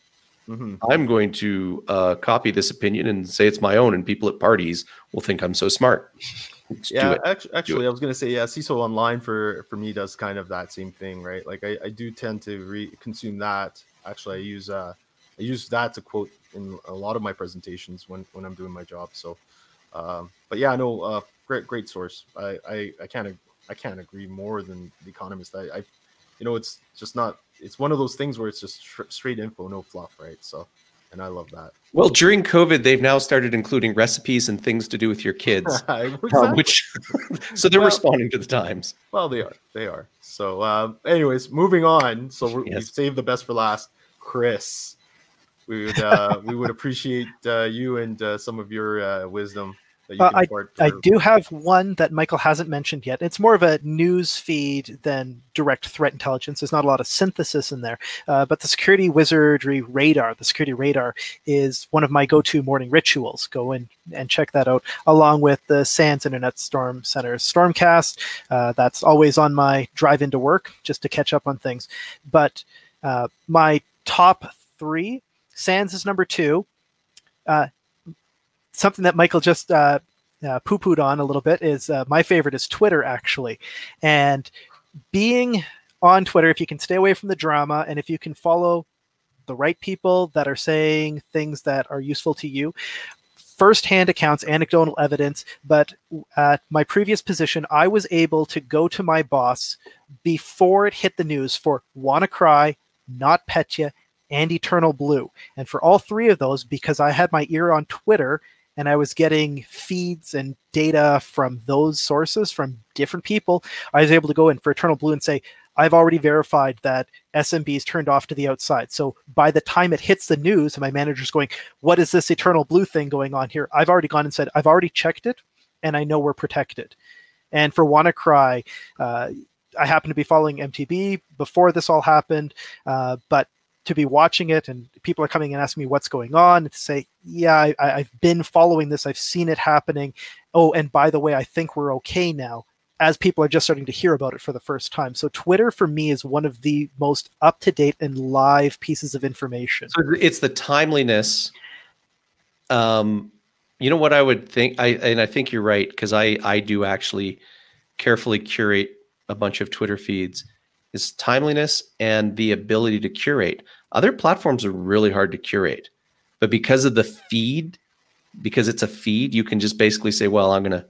Mm-hmm. I'm going to uh, copy this opinion and say it's my own, and people at parties will think I'm so smart. (laughs) Let's yeah, actually, actually I was going to say, yeah, CISO Online for for me does kind of that same thing, right? Like I, I do tend to re- consume that. Actually, I use uh, I use that to quote in a lot of my presentations when when I'm doing my job. So, um, but yeah, no, uh, great great source. I I, I can't I can't agree more than the Economist. I, I you know, it's just not it's one of those things where it's just straight info, no fluff, right? So, and I love that. Well, during COVID, they've now started including recipes and things to do with your kids, (laughs) exactly. which (laughs) so they're well, responding to the times. Well, they are, they are. So, um, anyways, moving on. So yes. we saved the best for last, Chris. We would (laughs) uh, we would appreciate uh, you and uh, some of your uh, wisdom uh, I, I do have one that Michael hasn't mentioned yet. It's more of a news feed than direct threat intelligence. There's not a lot of synthesis in there. Uh, but the Security Wizardry Radar, the Security Radar, is one of my go to morning rituals. Go in and check that out, along with the SANS Internet Storm Center's Stormcast. Uh, that's always on my drive into work just to catch up on things. But uh, my top three SANS is number two. Uh, something that Michael just uh, uh, poo pooed on a little bit is uh, my favorite is Twitter, actually. And being on Twitter, if you can stay away from the drama and if you can follow the right people that are saying things that are useful to you, first-hand accounts, anecdotal evidence. But at my previous position, I was able to go to my boss before it hit the news for WannaCry, Not Petya, and Eternal Blue. And for all three of those, because I had my ear on Twitter and I was getting feeds and data from those sources from different people, I was able to go in for Eternal Blue and say, I've already verified that SMB is turned off to the outside. So by the time it hits the news and my manager's going, What is this Eternal Blue thing going on here? I've already gone and said, I've already checked it and I know we're protected. And for WannaCry, uh, I happen to be following MTB before this all happened, uh, but to be watching it and people are coming and asking me what's going on to say yeah I, i've been following this. I've seen it happening. Oh and by the way i think we're okay now as people are just starting to hear about it for the first time. So twitter for me is one of the most up to date and live pieces of information. So it's the timeliness. Um you know what i would think i and i think you're right because i i do actually carefully curate a bunch of twitter feeds is timeliness and the ability to curate. Other platforms are really hard to curate, but because of the feed, because it's a feed, you can just basically say, "Well, I'm going to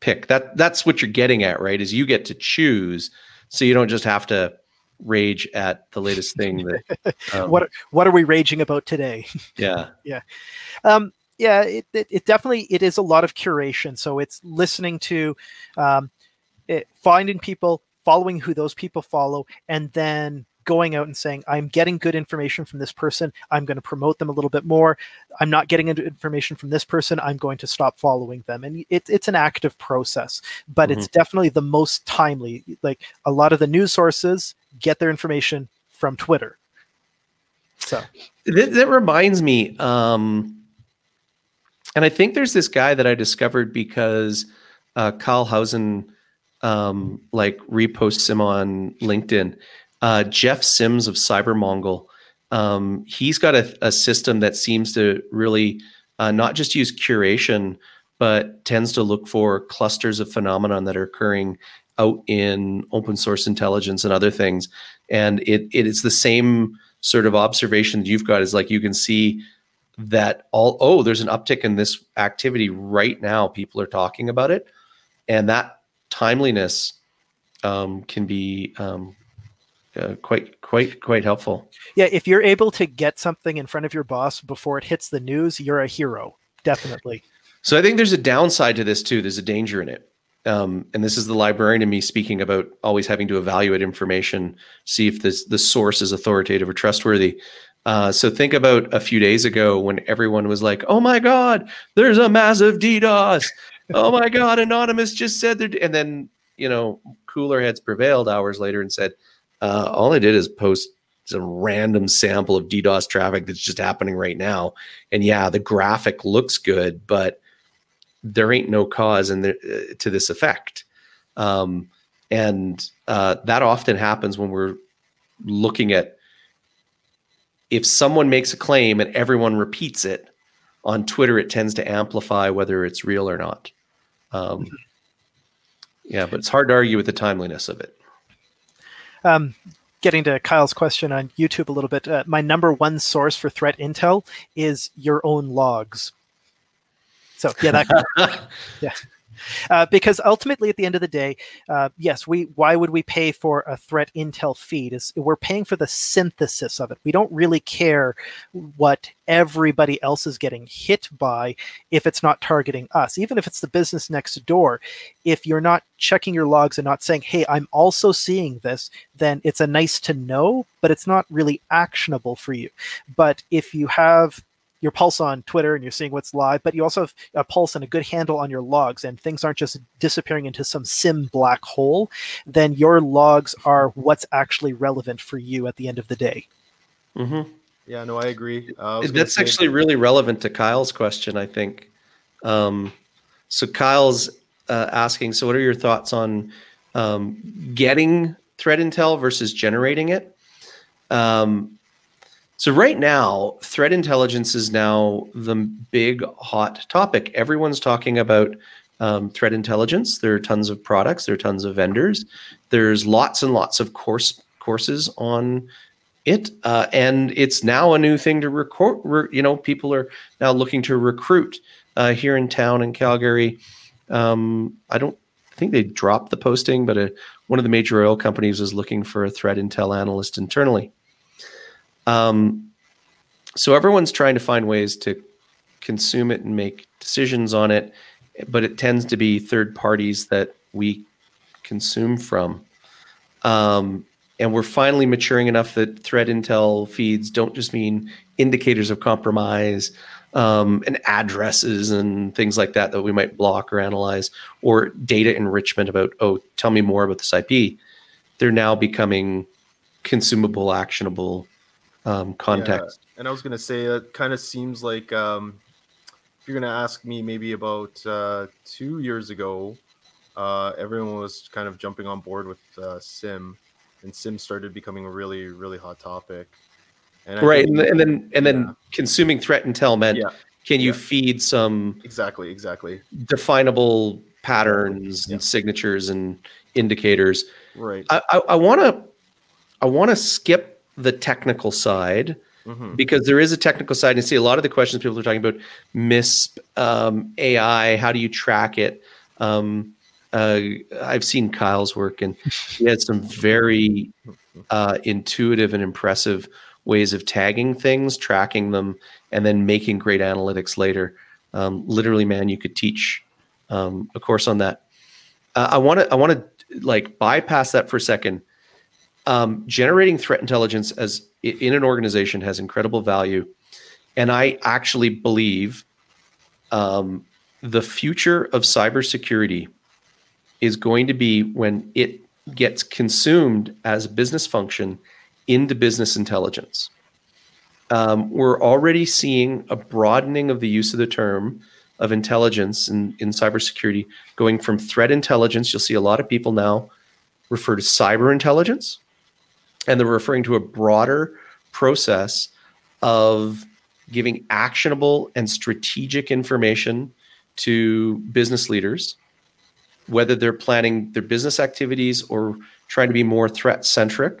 pick." That that's what you're getting at, right? Is you get to choose, so you don't just have to rage at the latest thing that. (laughs) Um, what What are we raging about today? (laughs) Yeah, yeah. Um, yeah, it, it, it, definitely it is a lot of curation. So it's listening to, um, it, finding people following who those people follow, and then going out and saying, I'm getting good information from this person. I'm going to promote them a little bit more. I'm not getting information from this person. I'm going to stop following them. And it, it's an active process, but mm-hmm. it's definitely the most timely. Like a lot of the news sources get their information from Twitter. So that, that reminds me, um, and I think there's this guy that I discovered because uh, Kyle Housen um, like reposts him on LinkedIn. Uh, Jeff Sims of Cybermongol. Um, he's got a, a, system that seems to really uh, not just use curation, but tends to look for clusters of phenomenon that are occurring out in open source intelligence and other things. And it it is the same sort of observation that you've got is like you can see that all oh there's an uptick in this activity right now people are talking about it and that timeliness um, can be um, uh, quite quite quite helpful. Yeah, if you're able to get something in front of your boss before it hits the news, you're a hero, definitely. So I think there's a downside to this too. There's a danger in it. Um, and this is the librarian in me speaking about always having to evaluate information, see if this the source is authoritative or trustworthy. Uh, so think about a few days ago when everyone was like, "Oh my God, there's a massive DDoS," oh my god, anonymous just said that, and then you know cooler heads prevailed hours later and said, uh, all I did is post some random sample of DDoS traffic that's just happening right now, and yeah, the graphic looks good, but there ain't no cause the, uh, to this effect. Um, and uh, that often happens when we're looking at if someone makes a claim and everyone repeats it on Twitter, it tends to amplify whether it's real or not. Um, yeah, but it's hard to argue with the timeliness of it. Um, getting to Kyle's question on YouTube a little bit, uh, my number one source for threat intel is your own logs. So yeah, that (laughs) yeah. Uh, because ultimately, at the end of the day, uh, yes, we why would we pay for a threat intel feed? Is we're paying for the synthesis of it. We don't really care what everybody else is getting hit by if it's not targeting us. Even if it's the business next door, if you're not checking your logs and not saying, "Hey, I'm also seeing this," then it's a nice to know, but it's not really actionable for you. But if you have your pulse on Twitter and you're seeing what's live, but you also have a pulse and a good handle on your logs, and things aren't just disappearing into some SIEM black hole, then your logs are what's actually relevant for you at the end of the day. Mm-hmm. Yeah, no, I agree. Uh, I That's actually really relevant to Kyle's question, I think. Um, so Kyle's uh, asking, so what are your thoughts on um, getting threat intel versus generating it? Um, so right now, threat intelligence is now the big hot topic. Everyone's talking about um, threat intelligence. There are tons of products. There are tons of vendors. There's lots and lots of course courses on it, uh, and it's now a new thing to record. Re- you know, people are now looking to recruit uh, here in town in Calgary. Um, I don't think they dropped the posting, but a, uh, one of the major oil companies is looking for a threat intel analyst internally. Um, so everyone's trying to find ways to consume it and make decisions on it, but it tends to be third parties that we consume from. Um, and we're finally maturing enough that threat intel feeds don't just mean indicators of compromise um, and addresses and things like that that we might block or analyze, or data enrichment about, oh, tell me more about this IP. They're now becoming consumable, actionable um, context. Yeah. And I was going to say, it kind of seems like um, if you're going to ask me maybe about uh, two years ago, uh, everyone was kind of jumping on board with uh, SIEM, and SIEM started becoming a really, really hot topic. And right, and, and, then and then consuming threat intel meant yeah. can you yeah. feed some exactly exactly definable patterns yeah. and signatures and indicators. Right. I want to I want to skip the technical side mm-hmm. because there is a technical side. And see a lot of the questions people are talking about MISP, um, AI. How do you track it? Um, uh, I've seen Kyle's work, and he had some very uh, intuitive and impressive ways of tagging things, tracking them, and then making great analytics later. Um, literally, man, you could teach um, a course on that. Uh, I want to I want to like bypass that for a second. Um, generating threat intelligence as in an organization has incredible value, and I actually believe um, the future of cybersecurity is going to be when it gets consumed as a business function into business intelligence. Um, we're already seeing a broadening of the use of the term of intelligence in, in cybersecurity, going from threat intelligence. You'll see a lot of people now refer to cyber intelligence, and they're referring to a broader process of giving actionable and strategic information to business leaders whether they're planning their business activities or trying to be more threat centric.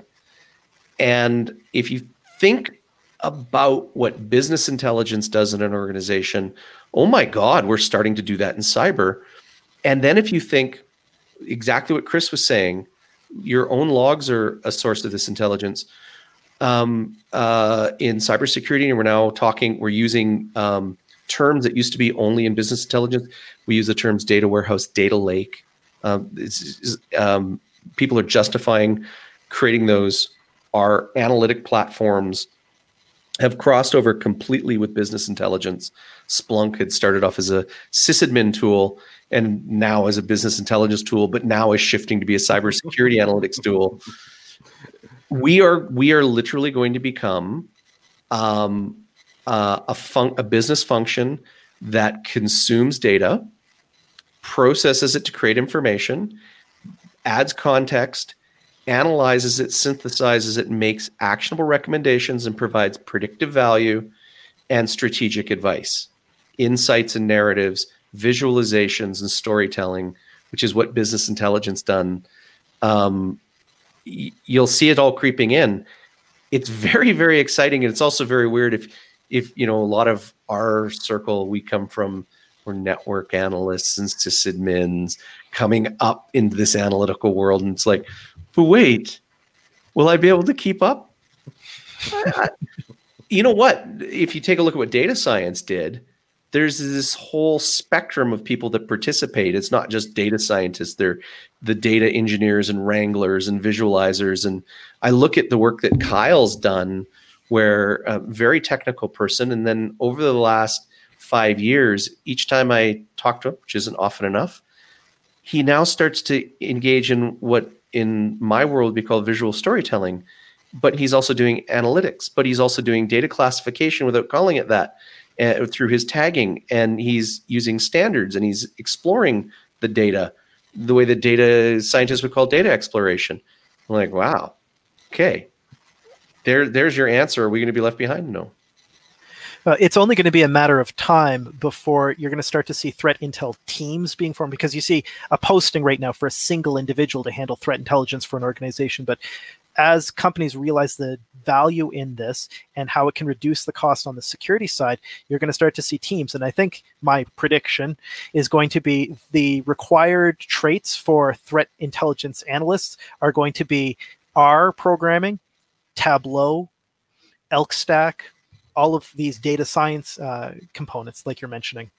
And if you think about what business intelligence does in an organization, oh my God, we're starting to do that in cyber. And then if you think exactly what Chris was saying, your own logs are a source of this intelligence. Um, uh, in cybersecurity, and we're now talking, we're using um, terms that used to be only in business intelligence. We use the terms data warehouse, data lake. Um, um, people are justifying creating those. Our analytic platforms have crossed over completely with business intelligence. Splunk had started off as a sysadmin tool and now as a business intelligence tool, but now is shifting to be a cybersecurity (laughs) analytics tool. We are we are literally going to become um, uh, a fun- a business function that consumes data, processes it to create information, adds context, analyzes it, synthesizes it, makes actionable recommendations, and provides predictive value and strategic advice, insights and narratives, visualizations and storytelling, which is what business intelligence done. Um, y- you'll see it all creeping in. It's very, very exciting, and it's also very weird if if you know a lot of our circle we come from we're network analysts and sysadmins coming up into this analytical world and it's like but wait will i be able to keep up (laughs) you know what if you take a look at what data science did there's this whole spectrum of people that participate. It's not just data scientists. They're the data engineers and wranglers and visualizers. And i look at the work that kyle's done where a very technical person, and then over the last five years, each time I talk to him, which isn't often enough, he now starts to engage in what in my world would be called visual storytelling. But he's also doing analytics, but he's also doing data classification without calling it that uh, through his tagging. And he's using standards and he's exploring the data the way that data scientists would call data exploration. I'm like, wow, okay, there, there's your answer. Are we going to be left behind? No. Uh, it's only going to be a matter of time before you're going to start to see threat intel teams being formed because you see a posting right now for a single individual to handle threat intelligence for an organization. But as companies realize the value in this and how it can reduce the cost on the security side, you're going to start to see teams. And I think my prediction is going to be the required traits for threat intelligence analysts are going to be R programming, Tableau, ElkStack, all of these data science uh, components, like you're mentioning?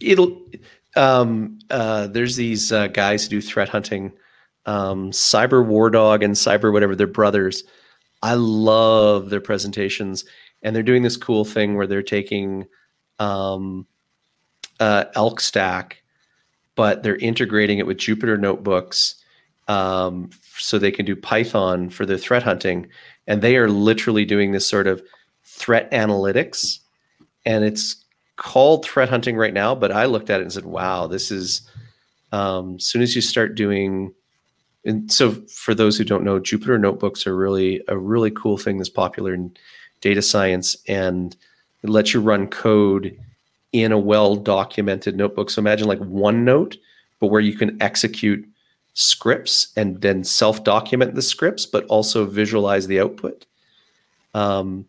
It'll. Um, uh, there's these uh, guys who do threat hunting, um, Cyber War Dog and Cyber whatever. They're brothers. I love their presentations, and they're doing this cool thing where they're taking um, uh, Elk Stack, but they're integrating it with Jupyter notebooks um, so they can do Python for their threat hunting. And they are literally doing this sort of threat analytics. And it's called threat hunting right now, but I looked at it and said, wow, this is um, as soon as you start doing and so for those who don't know, Jupyter notebooks are really a really cool thing that's popular in data science and it lets you run code in a well documented notebook. So imagine like OneNote, but where you can execute scripts and then self document the scripts, but also visualize the output. Um,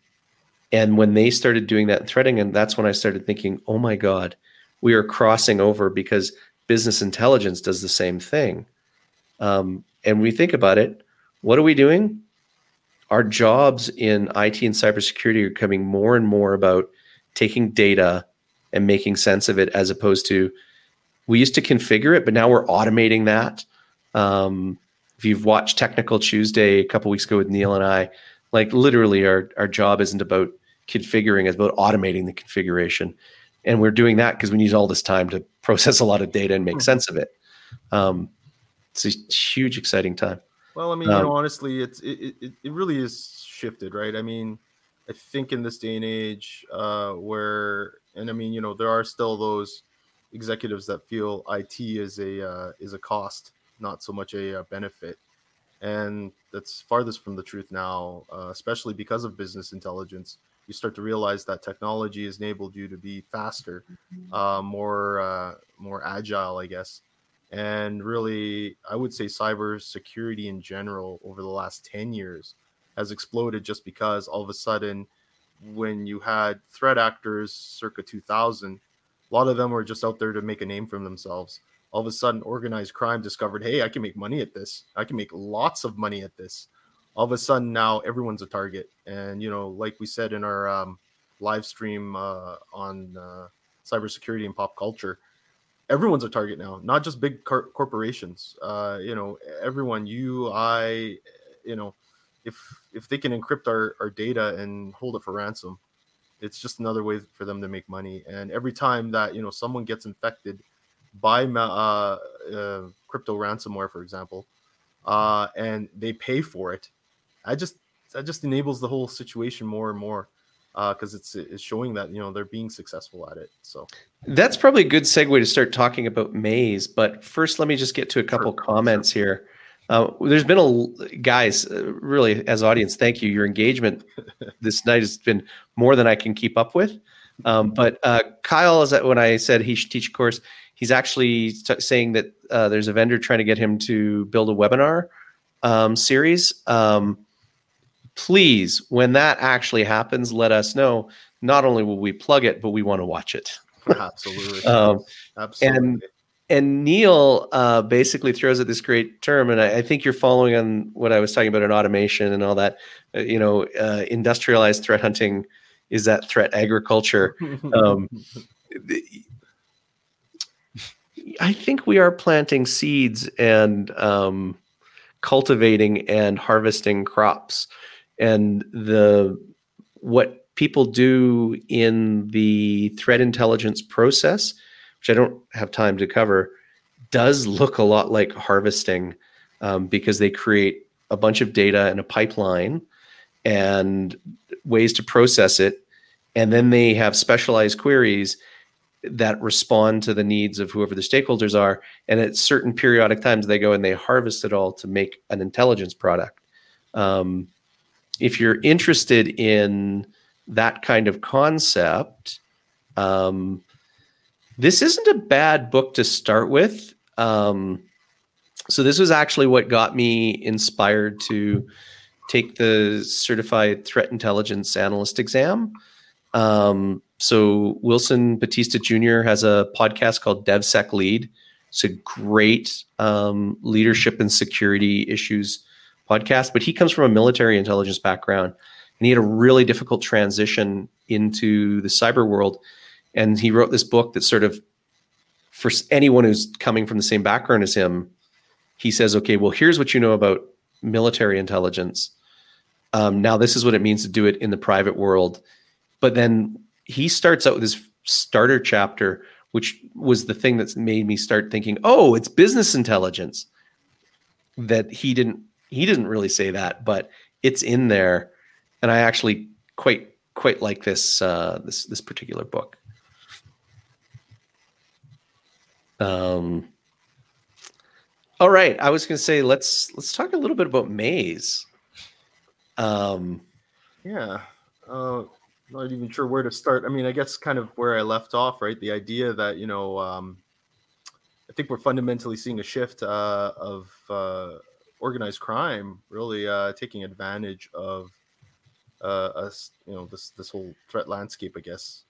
and when they started doing that threading, and that's when I started thinking, oh my God, we are crossing over because business intelligence does the same thing. Um, and we think about it, what are we doing? Our jobs in IT and cybersecurity are becoming more and more about taking data and making sense of it as opposed to we used to configure it, but now we're automating that. Um, if you've watched Technical Tuesday a couple weeks ago with Neil and I, like literally our, our job isn't about configuring, it's about automating the configuration. And we're doing that because we need all this time to (laughs) process a lot of data and make hmm. sense of it. Um, it's a huge, exciting time. Well, I mean, um, you know, honestly, it's it, it, it really is shifted, right? I mean, I think in this day and age, uh, where and I mean, you know, there are still those executives that feel IT is a uh, is a cost, not so much a, a, uh, benefit, and that's farthest from the truth now. Uh, especially because of business intelligence, you start to realize that technology has enabled you to be faster, mm-hmm. uh, more uh, more agile, I guess, and really, I would say cyber security in general over the last ten years has exploded just because all of a sudden when you had threat actors circa 2000 a lot of them were just out there to make a name for themselves. All of a sudden organized crime discovered hey i can make money at this. I can make lots of money at this. All of a sudden now everyone's a target. And you know like we said in our um, live stream uh, on uh, cybersecurity and pop culture everyone's a target now not just big car- corporations. Uh, you know everyone you i you know if if they can encrypt our, our data and hold it for ransom it's just another way for them to make money. And every time that you know someone gets infected by uh, uh, crypto ransomware for example uh, and they pay for it i just that just enables the whole situation more and more because uh, it's it's showing that you know they're being successful at it. So that's probably a good segue to start talking about Maze. But first, let me just get to a couple sure. comments here. Uh, there's been a guys, uh, really, as audience, thank you. Your engagement (laughs) this night has been more than I can keep up with. Um, but uh, Kyle is that when I said he should teach a course, he's actually t- saying that uh, there's a vendor trying to get him to build a webinar um, series. Um, please, when that actually happens, let us know. Not only will we plug it, but we want to watch it. Absolutely. (laughs) Um, Absolutely. And and Neil uh, basically throws out this great term, and I, I, think you're following on what I was talking about in automation and all that. Uh, you know, uh, industrialized threat hunting is that threat agriculture. (laughs) Um, I think we are planting seeds and um, cultivating and harvesting crops, and the what people do in the threat intelligence process which I don't have time to cover, does look a lot like harvesting um, because they create a bunch of data and a pipeline and ways to process it. And then they have specialized queries that respond to the needs of whoever the stakeholders are. And at certain periodic times, they go and they harvest it all to make an intelligence product. Um, if you're interested in that kind of concept, um, this isn't a bad book to start with. Um, so this was actually what got me inspired to take the certified threat intelligence analyst exam. Um, so Wilson Bautista Jr. has a podcast called DevSec Lead. It's a great um, leadership and security issues podcast, but he comes from a military intelligence background. and he had a really difficult transition into the cyber world. And he wrote this book that sort of, for anyone who's coming from the same background as him, he says, okay, well, here's what you know about military intelligence. Um, now, this is what it means to do it in the private world. But then he starts out with this starter chapter, which was the thing that's made me start thinking, oh, it's business intelligence. That he didn't he didn't really say that, but it's in there, and I actually quite quite like this uh, this this particular book. Um. All right, I was going to say let's let's talk a little bit about Maze. Um. Yeah. Uh, not even sure where to start. I mean, I guess kind of where I left off, right? The idea that you know, um, I think we're fundamentally seeing a shift uh, of uh, organized crime really uh, taking advantage of uh, us, you know, this this whole threat landscape, I guess,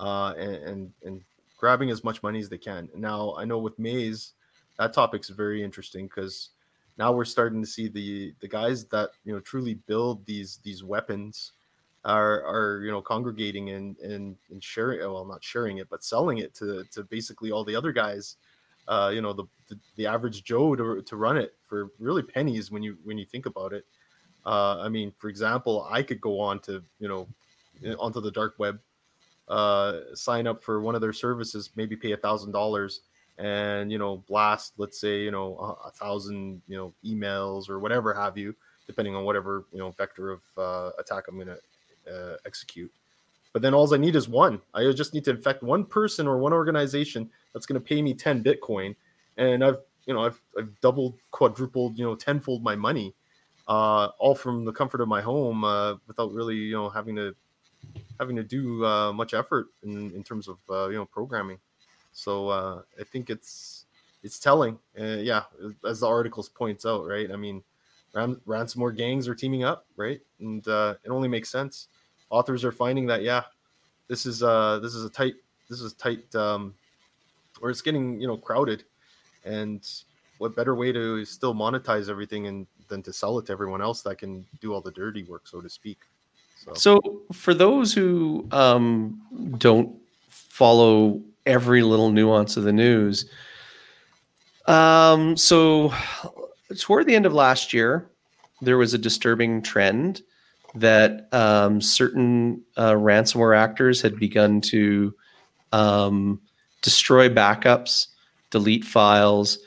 uh, and, and and grabbing as much money as they can. Now, I know with Maze, that topic's very interesting because now we're starting to see the the guys that you know truly build these these weapons are are you know congregating and and, and sharing well not sharing it but selling it to to basically all the other guys uh you know the the, the average joe to, to run it for really pennies when you when you think about it uh i mean for example i could go on to you know onto the dark web uh sign up for one of their services maybe pay a thousand dollars and you know blast let's say you know a, a thousand you know emails or whatever have you depending on whatever you know vector of uh, attack i'm gonna uh, execute. But then all I need is one. I just need to infect one person or one organization that's going to pay me 10 Bitcoin. And I've, you know, I've, I've doubled, quadrupled, you know, tenfold my money, uh, all from the comfort of my home uh, without really, you know, having to having to do uh, much effort in, in terms of, uh, you know, programming. So uh, I think it's it's telling. Uh, yeah, as the articles points out, right? I mean, ran- ransomware gangs are teaming up, right? And uh, it only makes sense. Authors are finding that yeah, this is uh this is a tight this is tight um, or it's getting you know crowded, and what better way to still monetize everything and than to sell it to everyone else that can do all the dirty work, so to speak. So, so for those who um, don't follow every little nuance of the news, um, so toward the end of last year, there was a disturbing trend that um, certain uh, ransomware actors had begun to um, destroy backups, delete files,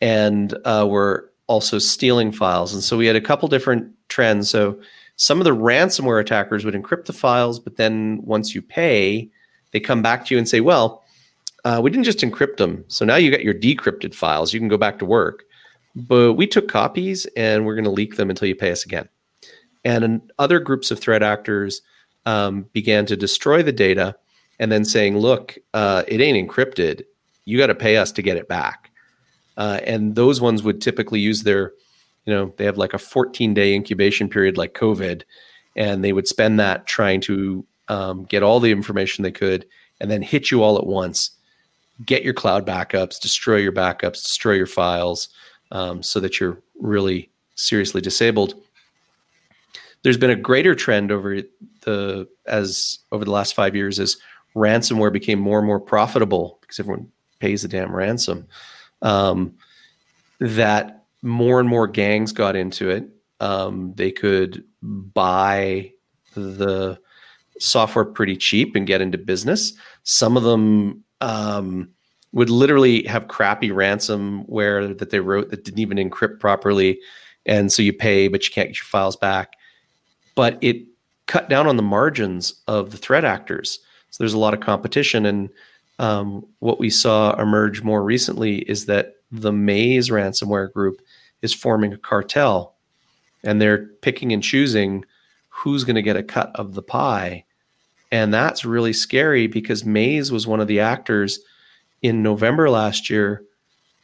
and uh, were also stealing files. And so we had a couple different trends. So some of the ransomware attackers would encrypt the files, but then once you pay, they come back to you and say, well, uh, we didn't just encrypt them. So now you got your decrypted files. You can go back to work. But we took copies and we're going to leak them until you pay us again. And other groups of threat actors um, began to destroy the data and then saying, look, uh, it ain't encrypted. You got to pay us to get it back. Uh, and those ones would typically use their, you know, they have like a 14 day incubation period like COVID, and they would spend that trying to um, get all the information they could and then hit you all at once, get your cloud backups, destroy your backups, destroy your files, um, so that you're really seriously disabled. There's been a greater trend over the as over the last five years as ransomware became more and more profitable because everyone pays the damn ransom. Um, that more and more gangs got into it. Um, they could buy the software pretty cheap and get into business. Some of them um, would literally have crappy ransomware that they wrote that didn't even encrypt properly. And so you pay, but you can't get your files back. But it cut down on the margins of the threat actors. So there's a lot of competition. And um, what we saw emerge more recently is that the Maze ransomware group is forming a cartel and they're picking and choosing who's going to get a cut of the pie. And that's really scary because Maze was one of the actors in November last year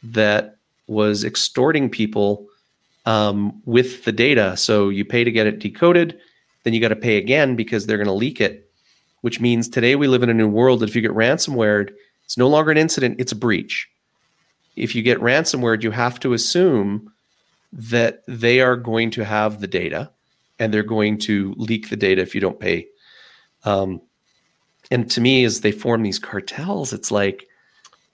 that was extorting people um, with the data. So you pay to get it decoded, then you got to pay again because they're going to leak it, which means today we live in a new world that if you get ransomware, it's no longer an incident, it's a breach. If you get ransomware, you have to assume that they are going to have the data and they're going to leak the data if you don't pay. Um, and to me, as they form these cartels, it's like,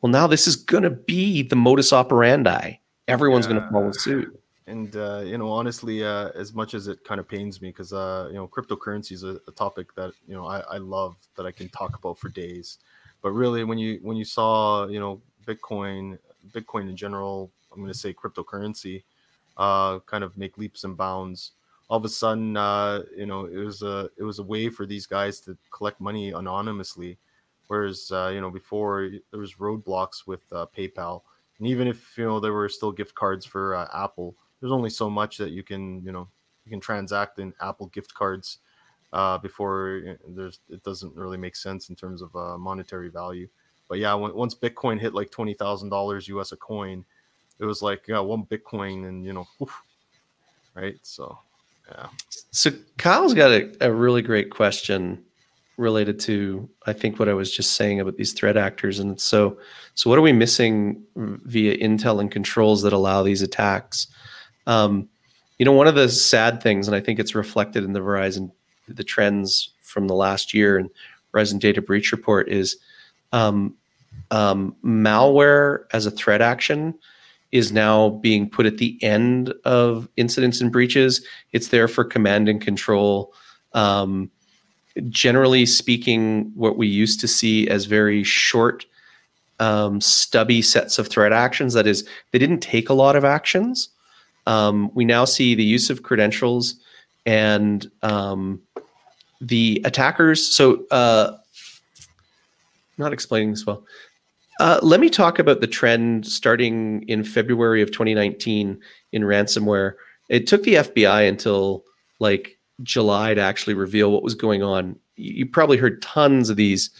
well, now this is going to be the modus operandi. Everyone's yeah. going to follow suit. And uh, you know, honestly, uh, as much as it kind of pains me, because uh, you know, cryptocurrency is a, a, topic that you know I, I love that I can talk about for days. But really, when you when you saw you know Bitcoin, Bitcoin in general, I'm going to say cryptocurrency, uh, kind of make leaps and bounds. All of a sudden, uh, you know, it was a it was a way for these guys to collect money anonymously, whereas uh, you know before there was roadblocks with PayPal, and even if you know there were still gift cards for Apple, there's only so much that you can you know you can transact in Apple gift cards uh, before there's it doesn't really make sense in terms of uh, monetary value. But yeah, when, once Bitcoin hit like twenty thousand dollars US a coin, it was like yeah, one Bitcoin and you know, right? So yeah. So Kyle's got a, a really great question related to I think what I was just saying about these threat actors, and so so what are we missing via intel and controls that allow these attacks? Um, you know, one of the sad things, and I think it's reflected in the Verizon the trends from the last year and Verizon Data Breach Report is um, um, malware as a threat action is now being put at the end of incidents and breaches. It's there for command and control. Um, generally speaking, what we used to see as very short, um, stubby sets of threat actions, that is, they didn't take a lot of actions. Um, we now see the use of credentials and um, the attackers. So, uh, not explaining this well. Uh, let me talk about the trend starting in February of 2019 in ransomware. It took the FBI until like July to actually reveal what was going on. You probably heard tons of these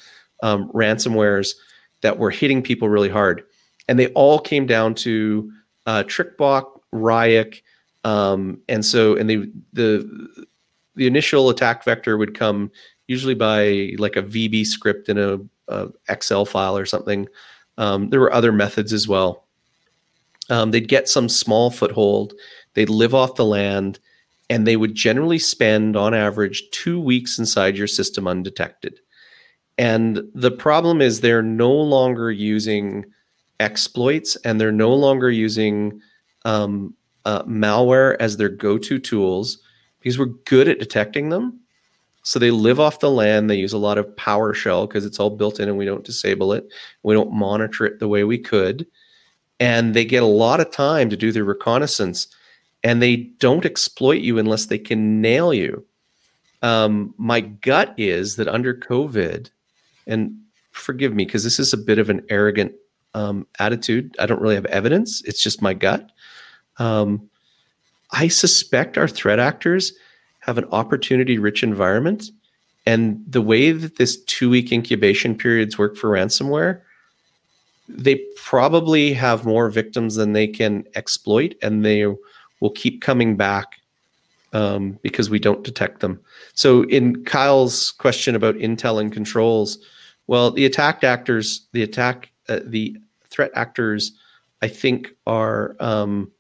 um, ransomwares that were hitting people really hard, and they all came down to uh, Ryuk, um, and so and the the the initial attack vector would come usually by like a VB script in a a Excel file or something. Um, there were other methods as well. Um, they'd get some small foothold, they'd live off the land, and they would generally spend, on average, two weeks inside your system undetected. And the problem is they're no longer using exploits and they're no longer using um, uh, malware as their go to tools because we're good at detecting them. So they live off the land. They use a lot of PowerShell because it's all built in and we don't disable it. We don't monitor it the way we could. And they get a lot of time to do their reconnaissance and they don't exploit you unless they can nail you. Um, my gut is that under COVID, and forgive me because this is a bit of an arrogant um, attitude. I don't really have evidence. It's just my gut. Um, I suspect our threat actors have an opportunity rich environment. And the way that this two week incubation periods work for ransomware, they probably have more victims than they can exploit, and they will keep coming back um, because we don't detect them. So, in Kyle's question about intel and controls, well, the attack actors, the attack, uh, the threat actors, I think are um,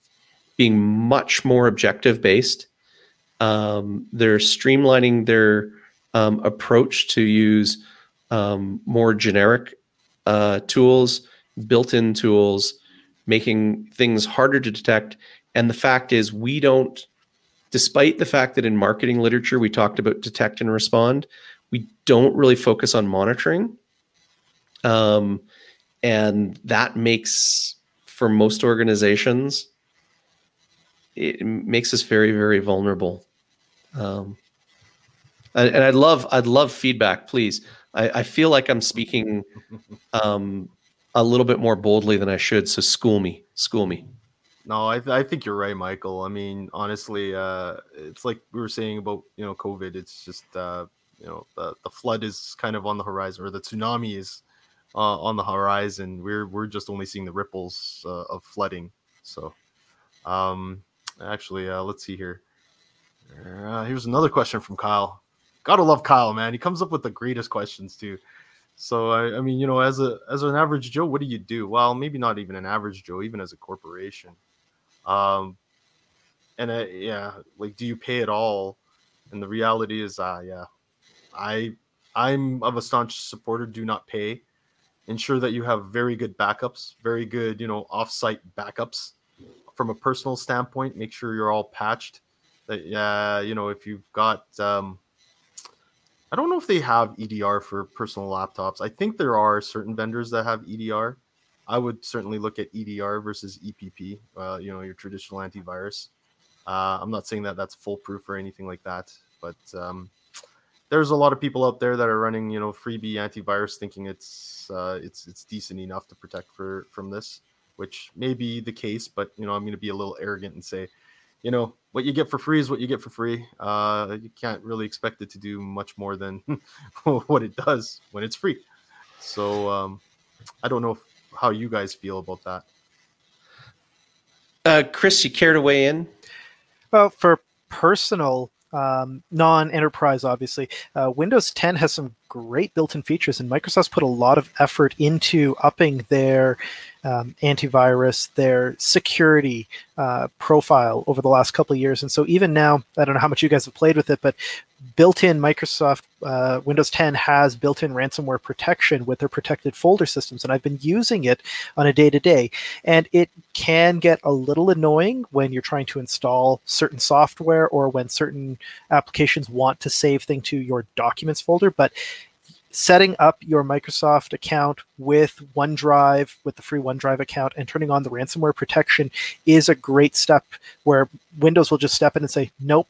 being much more objective based um, they're streamlining their um, approach to use um, more generic uh, tools, built-in tools, making things harder to detect. And the fact is, we don't, despite the fact that in marketing literature we talked about detect and respond, we don't really focus on monitoring. Um, and that makes, for most organizations, it makes us very, very vulnerable. Um, and, and I'd love I'd love feedback, please. I, I feel like I'm speaking (laughs) um, a little bit more boldly than I should. So school me, school me. No, I, th- I think you're right, Michael. I mean, honestly, uh, it's like we were saying about you know COVID. It's just uh, you know the, the flood is kind of on the horizon, or the tsunami is uh, on the horizon. We're we're just only seeing the ripples uh, of flooding. So, um, actually, uh, let's see here. Uh, here's another question from Kyle. Gotta love Kyle, man. He comes up with the greatest questions too. So I, I mean, you know, as a as an average Joe, what do you do? Well, maybe not even an average Joe, even as a corporation. Um, and uh, yeah, like, do you pay it all? And the reality is, uh, yeah, I I'm of a staunch supporter. Do not pay. Ensure that you have very good backups, very good, you know, offsite backups. From a personal standpoint, make sure you're all patched. That you know, if you've got um, I don't know if they have EDR for personal laptops. I think there are certain vendors that have EDR. I would certainly look at EDR versus EPP, uh, you know, your traditional antivirus. Uh, I'm not saying that that's foolproof or anything like that, but um, there's a lot of people out there that are running, you know, freebie antivirus, thinking it's uh, it's it's decent enough to protect for from this, which may be the case. But you know, I'm going to be a little arrogant and say, you know, what you get for free is what you get for free. Uh, you can't really expect it to do much more than (laughs) what it does when it's free. So um, I don't know if, how you guys feel about that. Uh, Chris, you care to weigh in? Well, for personal um, non-enterprise, obviously, uh, Windows 10 has some great built-in features, and Microsoft's put a lot of effort into upping their um, antivirus, their security uh, profile over the last couple of years. And so even now, I don't know how much you guys have played with it, but built-in Microsoft uh, Windows 10 has built-in ransomware protection with their protected folder systems, and I've been using it on a day-to-day. And it can get a little annoying when you're trying to install certain software or when certain applications want to save things to your documents folder, but setting up your Microsoft account with OneDrive, with the free OneDrive account, and turning on the ransomware protection is a great step where Windows will just step in and say, nope,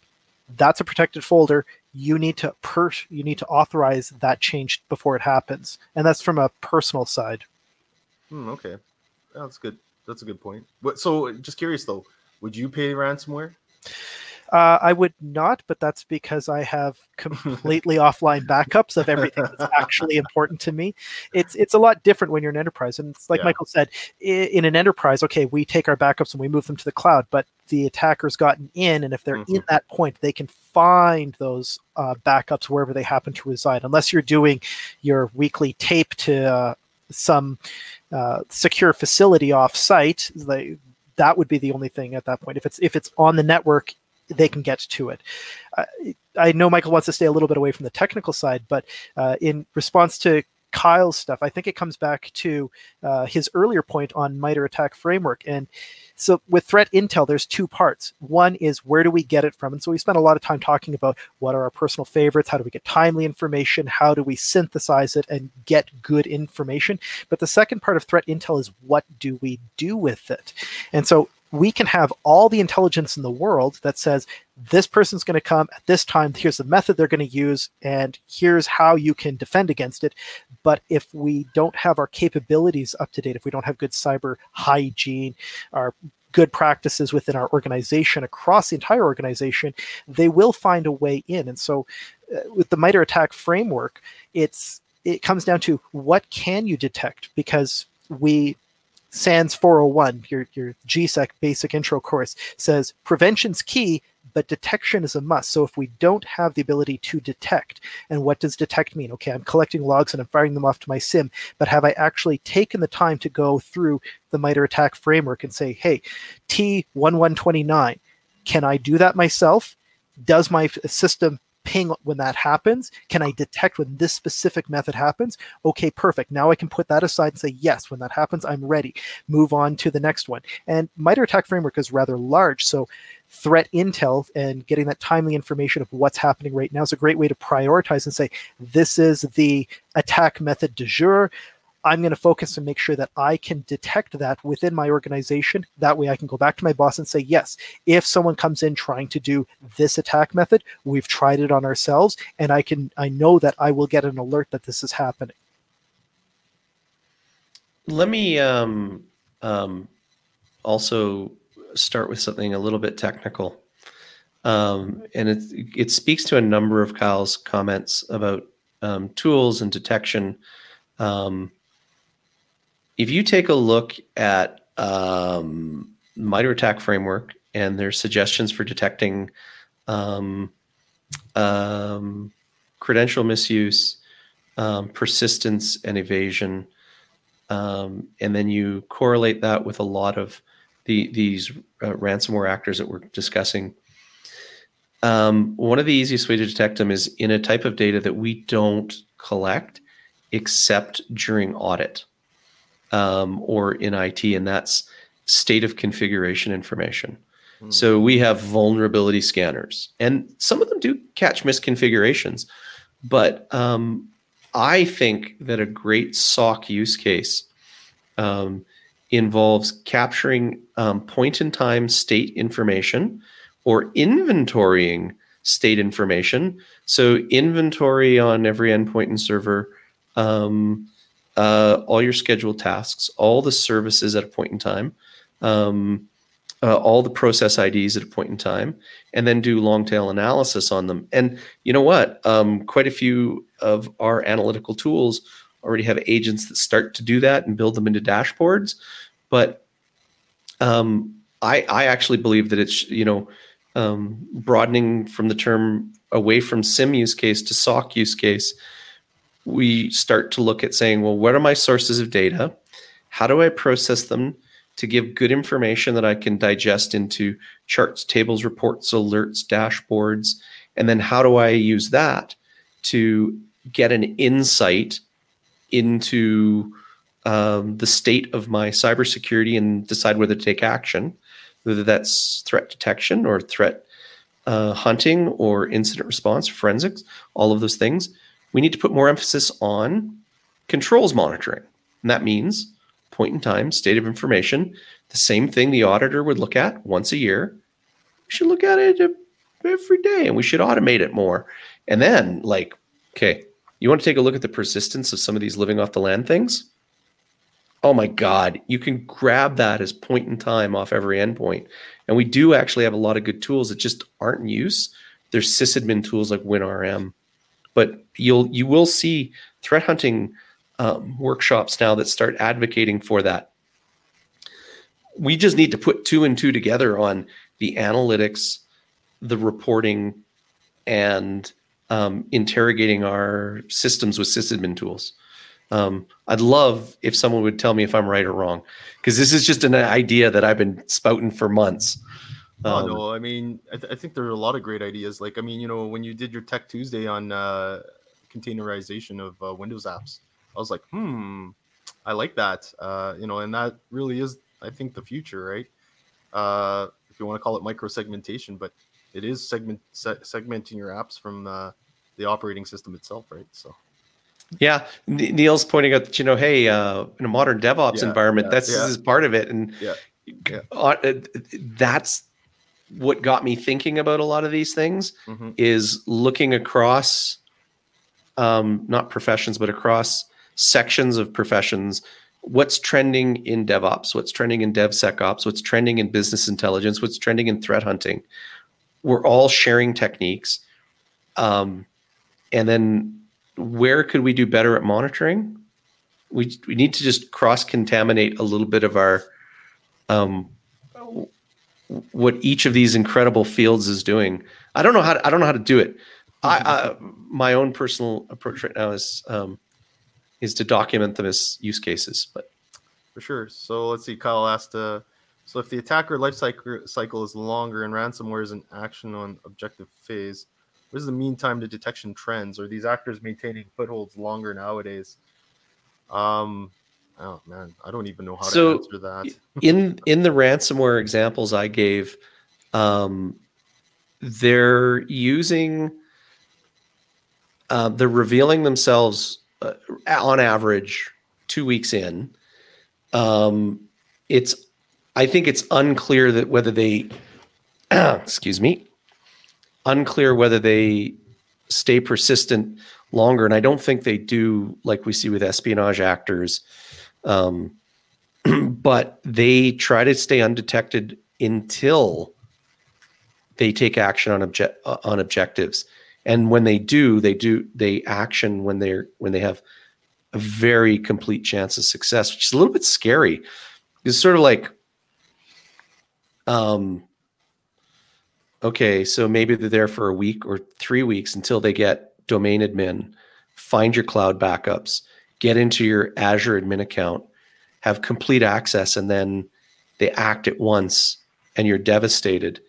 that's a protected folder. You need to per you need to authorize that change before it happens. And that's from a personal side. Hmm, okay. That's good. That's a good point. So just curious though, would you pay ransomware? Uh, I would not, but that's because I have (laughs) completely offline backups of everything that's actually important to me. It's it's a lot different when you're an enterprise, and it's like yeah. Michael said, in an enterprise, okay, we take our backups and we move them to the cloud, but the attacker's gotten in, and if they're mm-hmm. in that point, they can find those uh, backups wherever they happen to reside, unless you're doing your weekly tape to uh, some uh, secure facility off site. Like, that would be the only thing at that point. If it's if it's on the network they can get to it. Uh, I know Michael wants to stay a little bit away from the technical side, but uh, in response to Kyle's stuff, I think it comes back to uh, his earlier point on MITRE ATT&CK framework. And so with threat intel, there's two parts. One is where do we get it from? And so we spent a lot of time talking about what are our personal favorites, how do we get timely information, how do we synthesize it and get good information. But the second part of threat intel is what do we do with it? And so we can have all the intelligence in the world that says this person's going to come at this time here's the method they're going to use and here's how you can defend against it. But if we don't have our capabilities up to date if we don't have good cyber hygiene our good practices within our organization across the entire organization they will find a way in. And so uh, with the MITRE ATT&CK framework it's it comes down to what can you detect? Because we SANS 401, your, your GSEC basic intro course, says prevention's key, but detection is a must. So if we don't have the ability to detect, and what does detect mean? Okay, I'm collecting logs and I'm firing them off to my SIEM, but have I actually taken the time to go through the MITRE ATT&CK framework and say, hey, T1129, can I do that myself? Does my system ping when that happens? Can I detect when this specific method happens? Okay, perfect. Now I can put that aside and say, yes, when that happens, I'm ready. Move on to the next one. And MITRE ATT&CK framework is rather large. So threat intel and getting that timely information of what's happening right now is a great way to prioritize and say, this is the attack method de jour. I'm going to focus and make sure that I can detect that within my organization. That way I can go back to my boss and say, yes, if someone comes in trying to do this attack method, we've tried it on ourselves, and I can I know that I will get an alert that this is happening. Let me um, um, also start with something a little bit technical. Um, and it, it speaks to a number of Kyle's comments about um, tools and detection. Um, if you take a look at um, MITRE ATT&CK framework and their suggestions for detecting um, um, credential misuse, um, persistence, and evasion, um, and then you correlate that with a lot of the, these uh, ransomware actors that we're discussing. Um, one of the easiest way to detect them is in a type of data that we don't collect except during audit um, or in IT, and that's state of configuration information. Hmm. So we have vulnerability scanners, and some of them do catch misconfigurations. But um, I think that a great SOC use case um, involves capturing um, point in time state information or inventorying state information. So, inventory on every endpoint and server, um, uh, all your scheduled tasks, all the services at a point in time, um, uh, all the process IDs at a point in time, and then do long tail analysis on them. And you know what? Um, quite a few of our analytical tools already have agents that start to do that and build them into dashboards. But um, I, I actually believe that it's you know um, broadening from the term away from SIEM use case to SOC use case. We start to look at saying, well, what are my sources of data? How do I process them? to give good information that I can digest into charts, tables, reports, alerts, dashboards. And then how do I use that to get an insight into um, the state of my cybersecurity and decide whether to take action, whether that's threat detection or threat uh, hunting or incident response, forensics, all of those things. We need to put more emphasis on controls monitoring. And that means point in time, state of information, the same thing the auditor would look at once a year. We should look at it every day and we should automate it more. And then, like, okay, you want to take a look at the persistence of some of these living off the land things? Oh my God, you can grab that as point in time off every endpoint. And we do actually have a lot of good tools that just aren't in use. There's sysadmin tools like WinRM, but you'll you will see threat hunting um, workshops now that start advocating for that. We just need to put two and two together on the analytics, the reporting, and um, interrogating our systems with sysadmin tools. Um, I'd love if someone would tell me if I'm right or wrong, because this is just an idea that I've been spouting for months. Oh, um, oh, no, I mean, I, th- I, think there are a lot of great ideas. Like, I mean, you know, when you did your Tech Tuesday on uh, containerization of uh, Windows apps, I was like, hmm, I like that. Uh, you know, and that really is, I think, the future, right? Uh, if you want to call it micro segmentation, but it is segment se- segmenting your apps from uh, the operating system itself, right? So. Yeah, Neil's pointing out that you know, hey, uh, in a modern DevOps yeah, environment, yeah, that's yeah. is part of it, and yeah. Uh, that's what got me thinking about a lot of these things. Mm-hmm. Is looking across, um, not professions, but across sections of professions what's trending in DevOps, what's trending in DevSecOps, what's trending in business intelligence, what's trending in threat hunting. We're all sharing techniques. Um, and then where could we do better at monitoring? We, we need to just cross contaminate a little bit of our um, what each of these incredible fields is doing. I don't know how to, I don't know how to do it. I, I my own personal approach right now is um, is to document them as use cases. But for sure. So let's see. Kyle asked, uh, so if the attacker life cycle, cycle is longer and ransomware is an action on objective phase, what is the mean time to detection trends? Are these actors maintaining footholds longer nowadays? Um, oh man, I don't even know how so to answer that. in (laughs) in the ransomware examples I gave, um, they're using, uh, they're revealing themselves uh, on average two weeks in. Um, it's I think it's unclear that whether they (clears throat) excuse me unclear whether they stay persistent longer and I don't think they do like we see with espionage actors um, (clears throat) but they try to stay undetected until they take action on object uh, on objectives. And when they do they do they action when they're when they have a very complete chance of success which is a little bit scary. It's sort of like um okay so maybe they're there for a week or three weeks until they get domain admin find your cloud backups get into your azure admin account have complete access and then they act at once and you're devastated.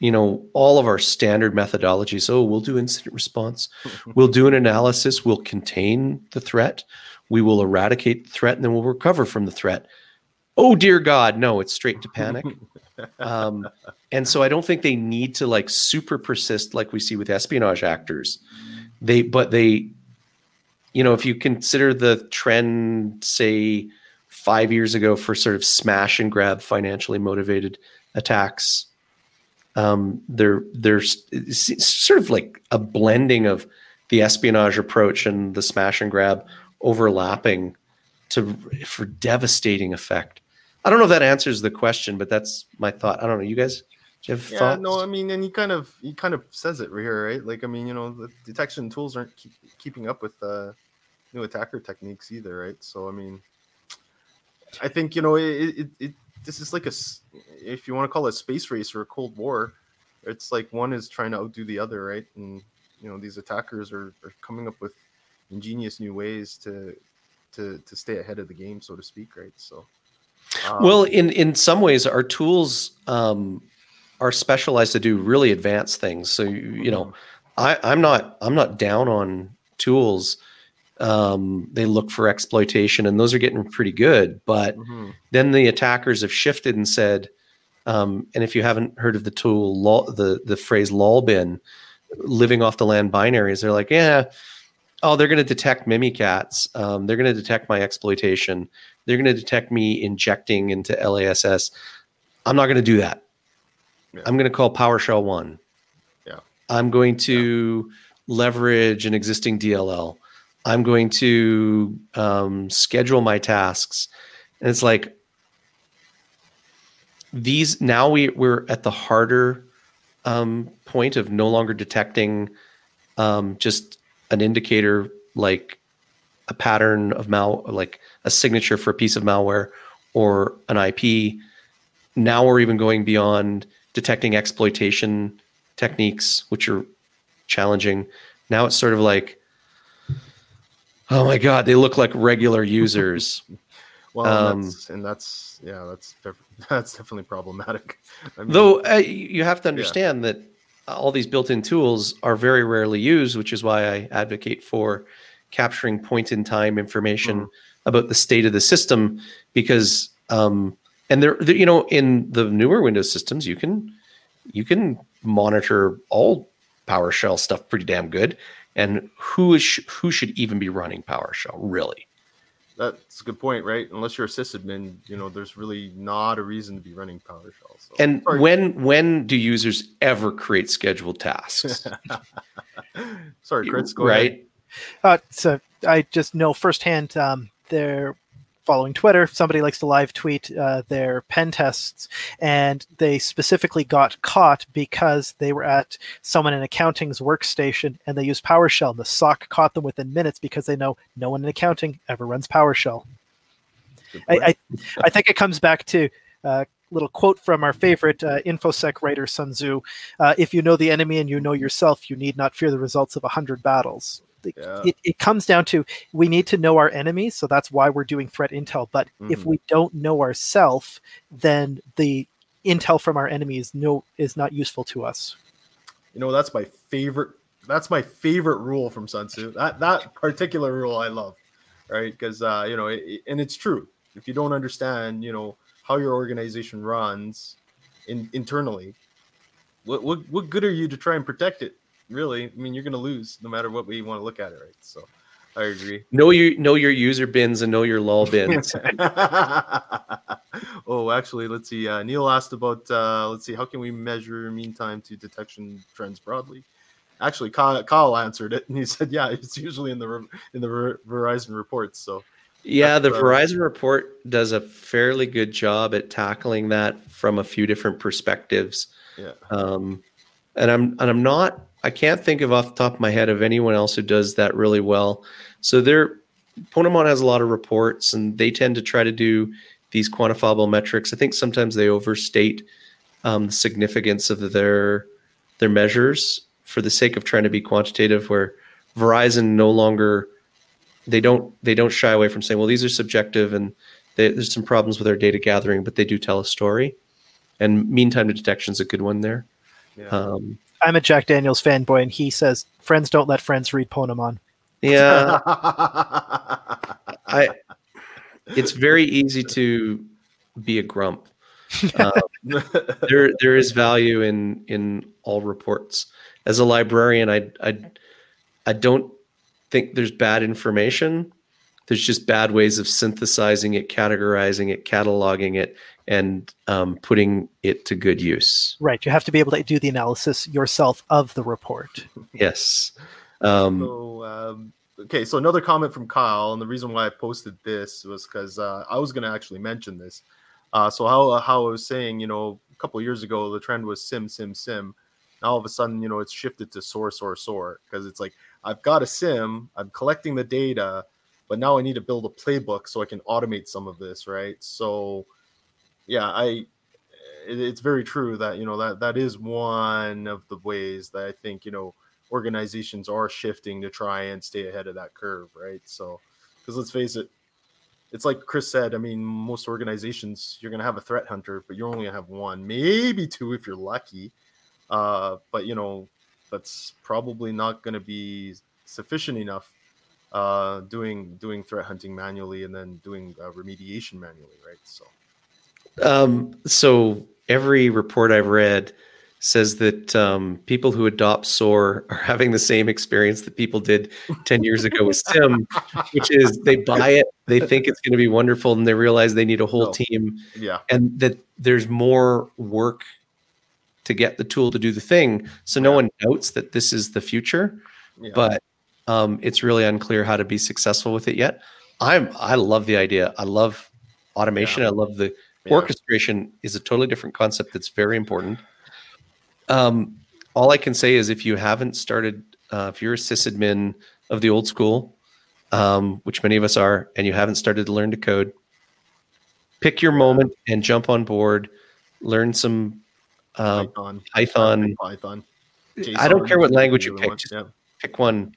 You know all of our standard methodologies oh we'll do incident response. (laughs) We'll do an analysis. We'll contain the threat. We will eradicate the threat and then we'll recover from the threat. Oh dear god no it's straight to panic. (laughs) Um, and so i don't think they need to like super persist like we see with espionage actors. They but they you know if you consider the trend say five years ago for sort of smash and grab financially motivated attacks um, they're there's sort of like a blending of the espionage approach and the smash and grab overlapping to for devastating effect. I don't know if that answers the question, but that's my thought. I don't know. You guys, do you have yeah, thoughts? no, I mean, and he kind of he kind of says it right here, right? Like, I mean, you know, the detection tools aren't keep, keeping up with uh, new attacker techniques either, right? So, I mean, I think you know it, it, it this is like a if you want to call it a space race or a cold war it's like one is trying to outdo the other right and you know these attackers are, are coming up with ingenious new ways to to to stay ahead of the game so to speak right so um, well in in some ways our tools um are specialized to do really advanced things so you, know mm-hmm. i i'm not i'm not down on tools um, they look for exploitation, and those are getting pretty good. But mm-hmm. then the attackers have shifted and said, um, and if you haven't heard of the tool, lol, the the phrase "lolbin," living off the land binaries, they're like, yeah, oh, they're going to detect Mimikatz. Um, they're going to detect my exploitation. They're going to detect me injecting into LSASS. I'm not going to do that. Yeah. I'm going to call PowerShell one. Yeah. I'm going to yeah. leverage an existing DLL. I'm going to um, schedule my tasks. And it's like these now we, we're at the harder um, point of no longer detecting um, just an indicator like a pattern of mal like a signature for a piece of malware or an IP. Now we're even going beyond detecting exploitation techniques, which are challenging. Now it's sort of like Oh my god, they look like regular (laughs) users. well, um, and, that's, and, that's, yeah, that's (laughs) that's definitely problematic. (laughs) I mean, though uh, you have to understand yeah. that all these built-in tools are very rarely used, which is why I advocate for capturing point-in-time information mm-hmm. about the state of the system, because um, and there, you know, in the newer Windows systems, you can you can monitor all PowerShell stuff pretty damn good and who is who should even be running PowerShell really? That's a good point, right? Unless you're a sysadmin, you know, there's really not a reason to be running PowerShell. So. And Sorry. when when do users ever create scheduled tasks? (laughs) Sorry, Chris, go right? ahead. Uh, so I just know firsthand um, there following Twitter, somebody likes to live tweet uh, their pen tests, and they specifically got caught because they were at someone in accounting's workstation and they used PowerShell. The SOC caught them within minutes because they know no one in accounting ever runs PowerShell. I, I, (laughs) I, think it comes back to a uh, little quote from our favorite uh, infosec writer Sun Tzu: uh, "If you know the enemy and you know yourself, you need not fear the results of a hundred battles." Yeah. it, it comes down to we need to know our enemies so that's why we're doing threat intel but mm-hmm. if we don't know ourselves then the intel from our enemies no is not useful to us. You know that's my favorite that's my favorite rule from sun tzu. That that particular rule i love right? Because uh you know it, and it's true. If you don't understand you know how your organization runs in, internally what, what what good are you to try and protect it really. I mean, you're going to lose no matter what we want to look at it, right? So I agree. Know your know your user bins and know your lol bins. (laughs) oh, actually, let's see. Uh, Neil asked about uh, let's see, how can we measure mean time to detection trends broadly? Actually, Kyle, Kyle answered it, and he (laughs) said, "Yeah, it's usually in the in the Verizon reports." So yeah, the Verizon report does a fairly good job at tackling that from a few different perspectives. Yeah. Um, and I'm and I'm not I can't think of off the top of my head of anyone else who does that really well. So they're Ponemon has a lot of reports and they tend to try to do these quantifiable metrics. I think sometimes they overstate um, the significance of their their measures for the sake of trying to be quantitative. Where Verizon no longer they don't they don't shy away from saying, well, these are subjective and they, there's some problems with our data gathering, but they do tell a story. And mean time to detection is a good one there. Yeah. Um, I'm a Jack Daniels fanboy, and he says friends don't let friends read Ponemon. Yeah, (laughs) I. It's very easy to be a grump. Um, (laughs) there, there is value in in all reports. As a librarian, I, I, I don't think there's bad information. There's just bad ways of synthesizing it, categorizing it, cataloging it, and um, putting it to good use. Right. You have to be able to do the analysis yourself of the report. Yes. Um, so, um, okay. So another comment from Kyle, and the reason why I posted this was because uh, I was going to actually mention this. Uh, so how how I was saying, you know, a couple years ago, the trend was SIEM, SIEM, SIEM. Now all of a sudden, you know, it's shifted to SOAR, SOAR, SOAR because it's like I've got a SIEM, I'm collecting the data, but now I need to build a playbook so I can automate some of this, right? So, yeah, I it, it's very true that you know that that is one of the ways that I think you know organizations are shifting to try and stay ahead of that curve, right? So, because let's face it, it's like Chris said. I mean, most organizations you're going to have a threat hunter, but you're only going to have one, maybe two if you're lucky. Uh, but you know, that's probably not going to be sufficient enough uh, doing doing threat hunting manually and then doing uh, remediation manually, right? So, um, so every report I've read says that um, people who adopt SOAR (laughs) are having the same experience that people did 10 years ago with SIEM, (laughs) which is they buy it, they think it's going to be wonderful, and they realize they need a whole no. team. Yeah. And that there's more work to get the tool to do the thing. So no one doubts that this is the future, yeah. but um, it's really unclear how to be successful with it yet. I'm I love the idea. I love automation. Yeah. I love the yeah. orchestration is a totally different concept that's very important. Um, all I can say is if you haven't started, uh, if you're a sysadmin of the old school, um, which many of us are, and you haven't started to learn to code, pick your moment and jump on board. Learn some uh, Python. Python. Python. JSON, I don't care what language you pick. Just yeah. pick one.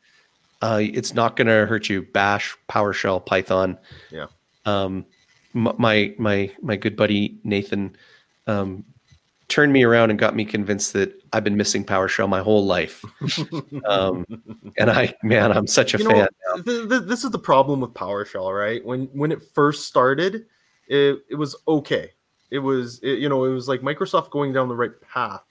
Uh, it's not going to hurt you. Bash, PowerShell, Python. Yeah. Um, my my my good buddy Nathan um, turned me around and got me convinced that I've been missing PowerShell my whole life. (laughs) um, and I, man, I'm such a you fan. Know, th- th- this is the problem with PowerShell, right? When when it first started, it, it was okay it was it, you know it was like Microsoft going down the right path,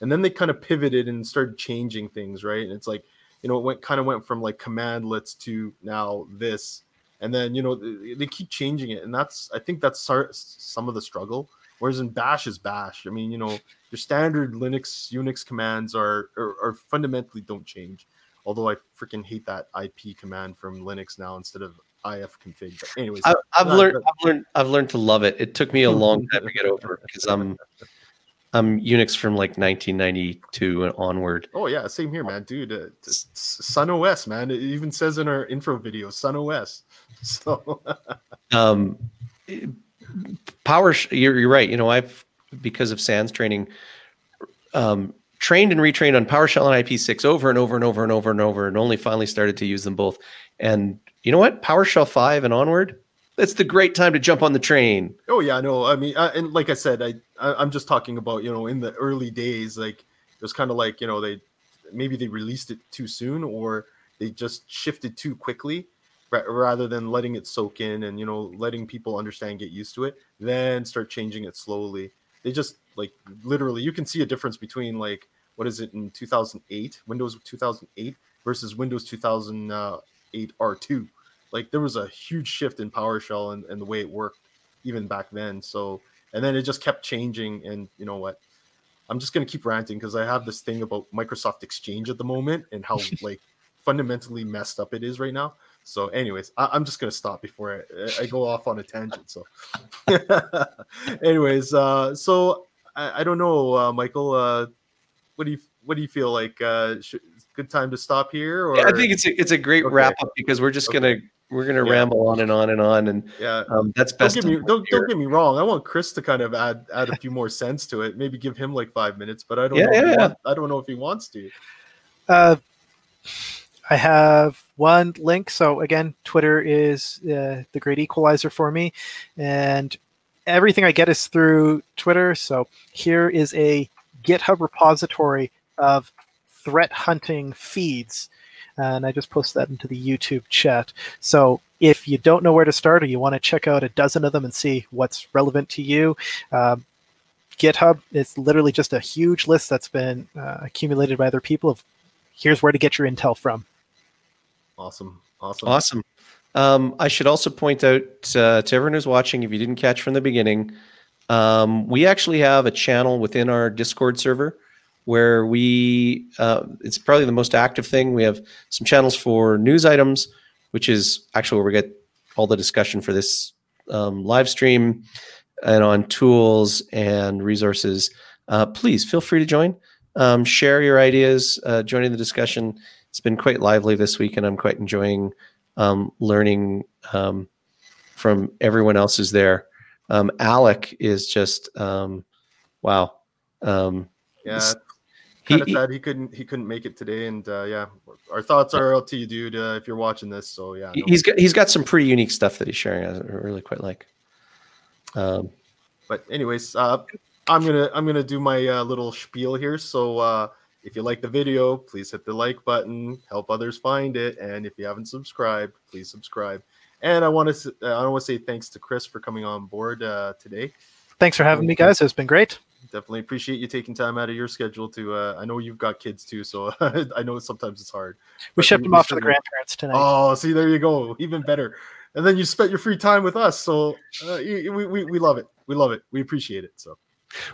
and then they kind of pivoted and started changing things, right? And it's like you know it went kind of went from like commandlets to now this, and then you know they, they keep changing it, and that's I think that's some of the struggle. Whereas in Bash is Bash. I mean, you know, your standard Linux Unix commands are, are, are fundamentally don't change. Although I freaking hate that IP command from Linux now instead of ifconfig. But anyways, I, have learned, I've learned, I've learned to love it. It took me a long time to get over because I'm, I'm Unix from like 1992 and onward. Oh yeah, same here, man, dude. Uh, SunOS, man. It even says in our intro video, SunOS. (laughs) So, (laughs) um, power. You're, you're right. You know, I've because of SANS training, um, trained and retrained on PowerShell and IP6 over and over and over and over and over, and only finally started to use them both. And you know what? PowerShell 5 and onward, that's the great time to jump on the train. Oh yeah, no, I mean, I, and like I said, I, I am just talking about you know in the early days, like it was kind of like you know they maybe they released it too soon or they just shifted too quickly rather than letting it soak in and you know letting people understand get used to it then start changing it slowly they just like literally you can see a difference between like what is it in 2008 windows 2008 versus windows 2000 uh, 8R2. Like there was a huge shift in PowerShell and, and the way it worked even back then. So and then it just kept changing. And you know what? I'm just gonna keep ranting because I have this thing about Microsoft Exchange at the moment and how (laughs) like fundamentally messed up it is right now. So, anyways, I, am just gonna stop before I, I, go off on a tangent. So, (laughs) anyways, uh, so I, I don't know, uh, Michael. Uh, what do you what do you feel like? Uh, should, good time to stop here? Or? Yeah, I think it's a, it's a great okay. wrap up because we're just okay. gonna we're gonna yeah. ramble on and on and on, and yeah, um, that's best. Don't get, me, don't, don't, get me wrong. I want Chris to kind of add add a few more cents to it. Maybe give him like five minutes, but I don't. Yeah, know yeah, want, I don't know if he wants to. Uh, I have one link. So again, Twitter is uh, the great equalizer for me, and everything I get is through Twitter. So here is a GitHub repository of threat hunting feeds. And I just posted that into the YouTube chat. So if you don't know where to start or you want to check out a dozen of them and see what's relevant to you, um, GitHub is literally just a huge list that's been uh, accumulated by other people of here's where to get your intel from. Awesome. Awesome. Awesome. Um, I should also point out uh, to everyone who's watching, if you didn't catch from the beginning, um, we actually have a channel within our Discord server where we, uh, it's probably the most active thing. We have some channels for news items, which is actually where we get all the discussion for this um, live stream and on tools and resources. Uh, please feel free to join. Um, share your ideas, uh, joining the discussion. It's been quite lively this week, and I'm quite enjoying um, learning um, from everyone else who's there. Um, Alec is just um, wow. Um, yeah, kind of sad he couldn't he couldn't make it today, and uh, yeah, our thoughts are out to you, dude. Uh, if you're watching this, so yeah, no. he's got he's got some pretty unique stuff that he's sharing. I really quite like. Um, but anyways, uh, I'm gonna I'm gonna do my uh, little spiel here. So uh, if you like the video, please hit the like button, help others find it, and if you haven't subscribed, please subscribe. And I want to I want to say thanks to Chris for coming on board uh, today. Thanks for having me, guys. It's been great. Definitely appreciate you taking time out of your schedule to. Uh, I know you've got kids too, so (laughs) I know sometimes it's hard. We shipped them off to the grandparents tonight. Oh, see, there you go, even better. And then you spent your free time with us, so uh, we, we we love it. We love it. We appreciate it. So.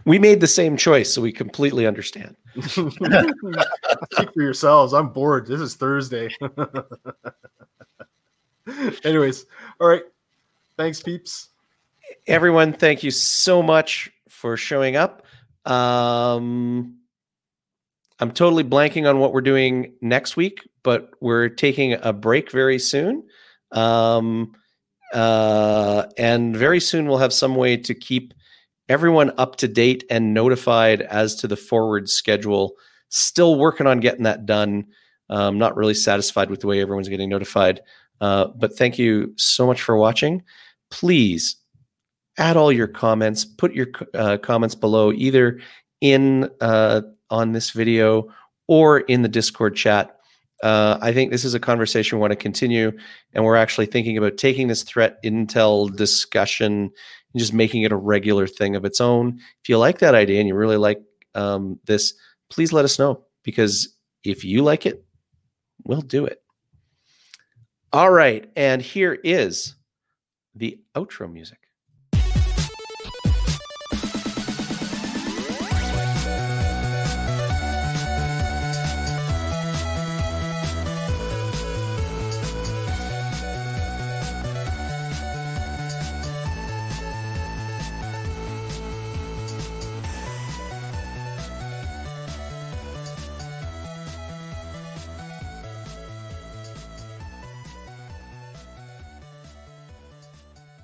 We made the same choice, so we completely understand. (laughs) Speak for yourselves. I'm bored. This is Thursday. (laughs) Anyways, all right. Thanks, peeps. Everyone, thank you so much for showing up. Um, I'm totally blanking on what we're doing next week, but we're taking a break very soon. Um, uh, and very soon we'll have some way to keep everyone up to date and notified as to the forward schedule. Still working on getting that done. Um, not really satisfied with the way everyone's getting notified. Uh, but thank you so much for watching. Please add all your comments. Put your uh, comments below, either in uh, on this video or in the Discord chat. Uh, I think this is a conversation we want to continue, and we're actually thinking about taking this threat intel discussion and just making it a regular thing of its own. If you like that idea and you really like um, this, please let us know because if you like it, we'll do it. All right. And here is the outro music.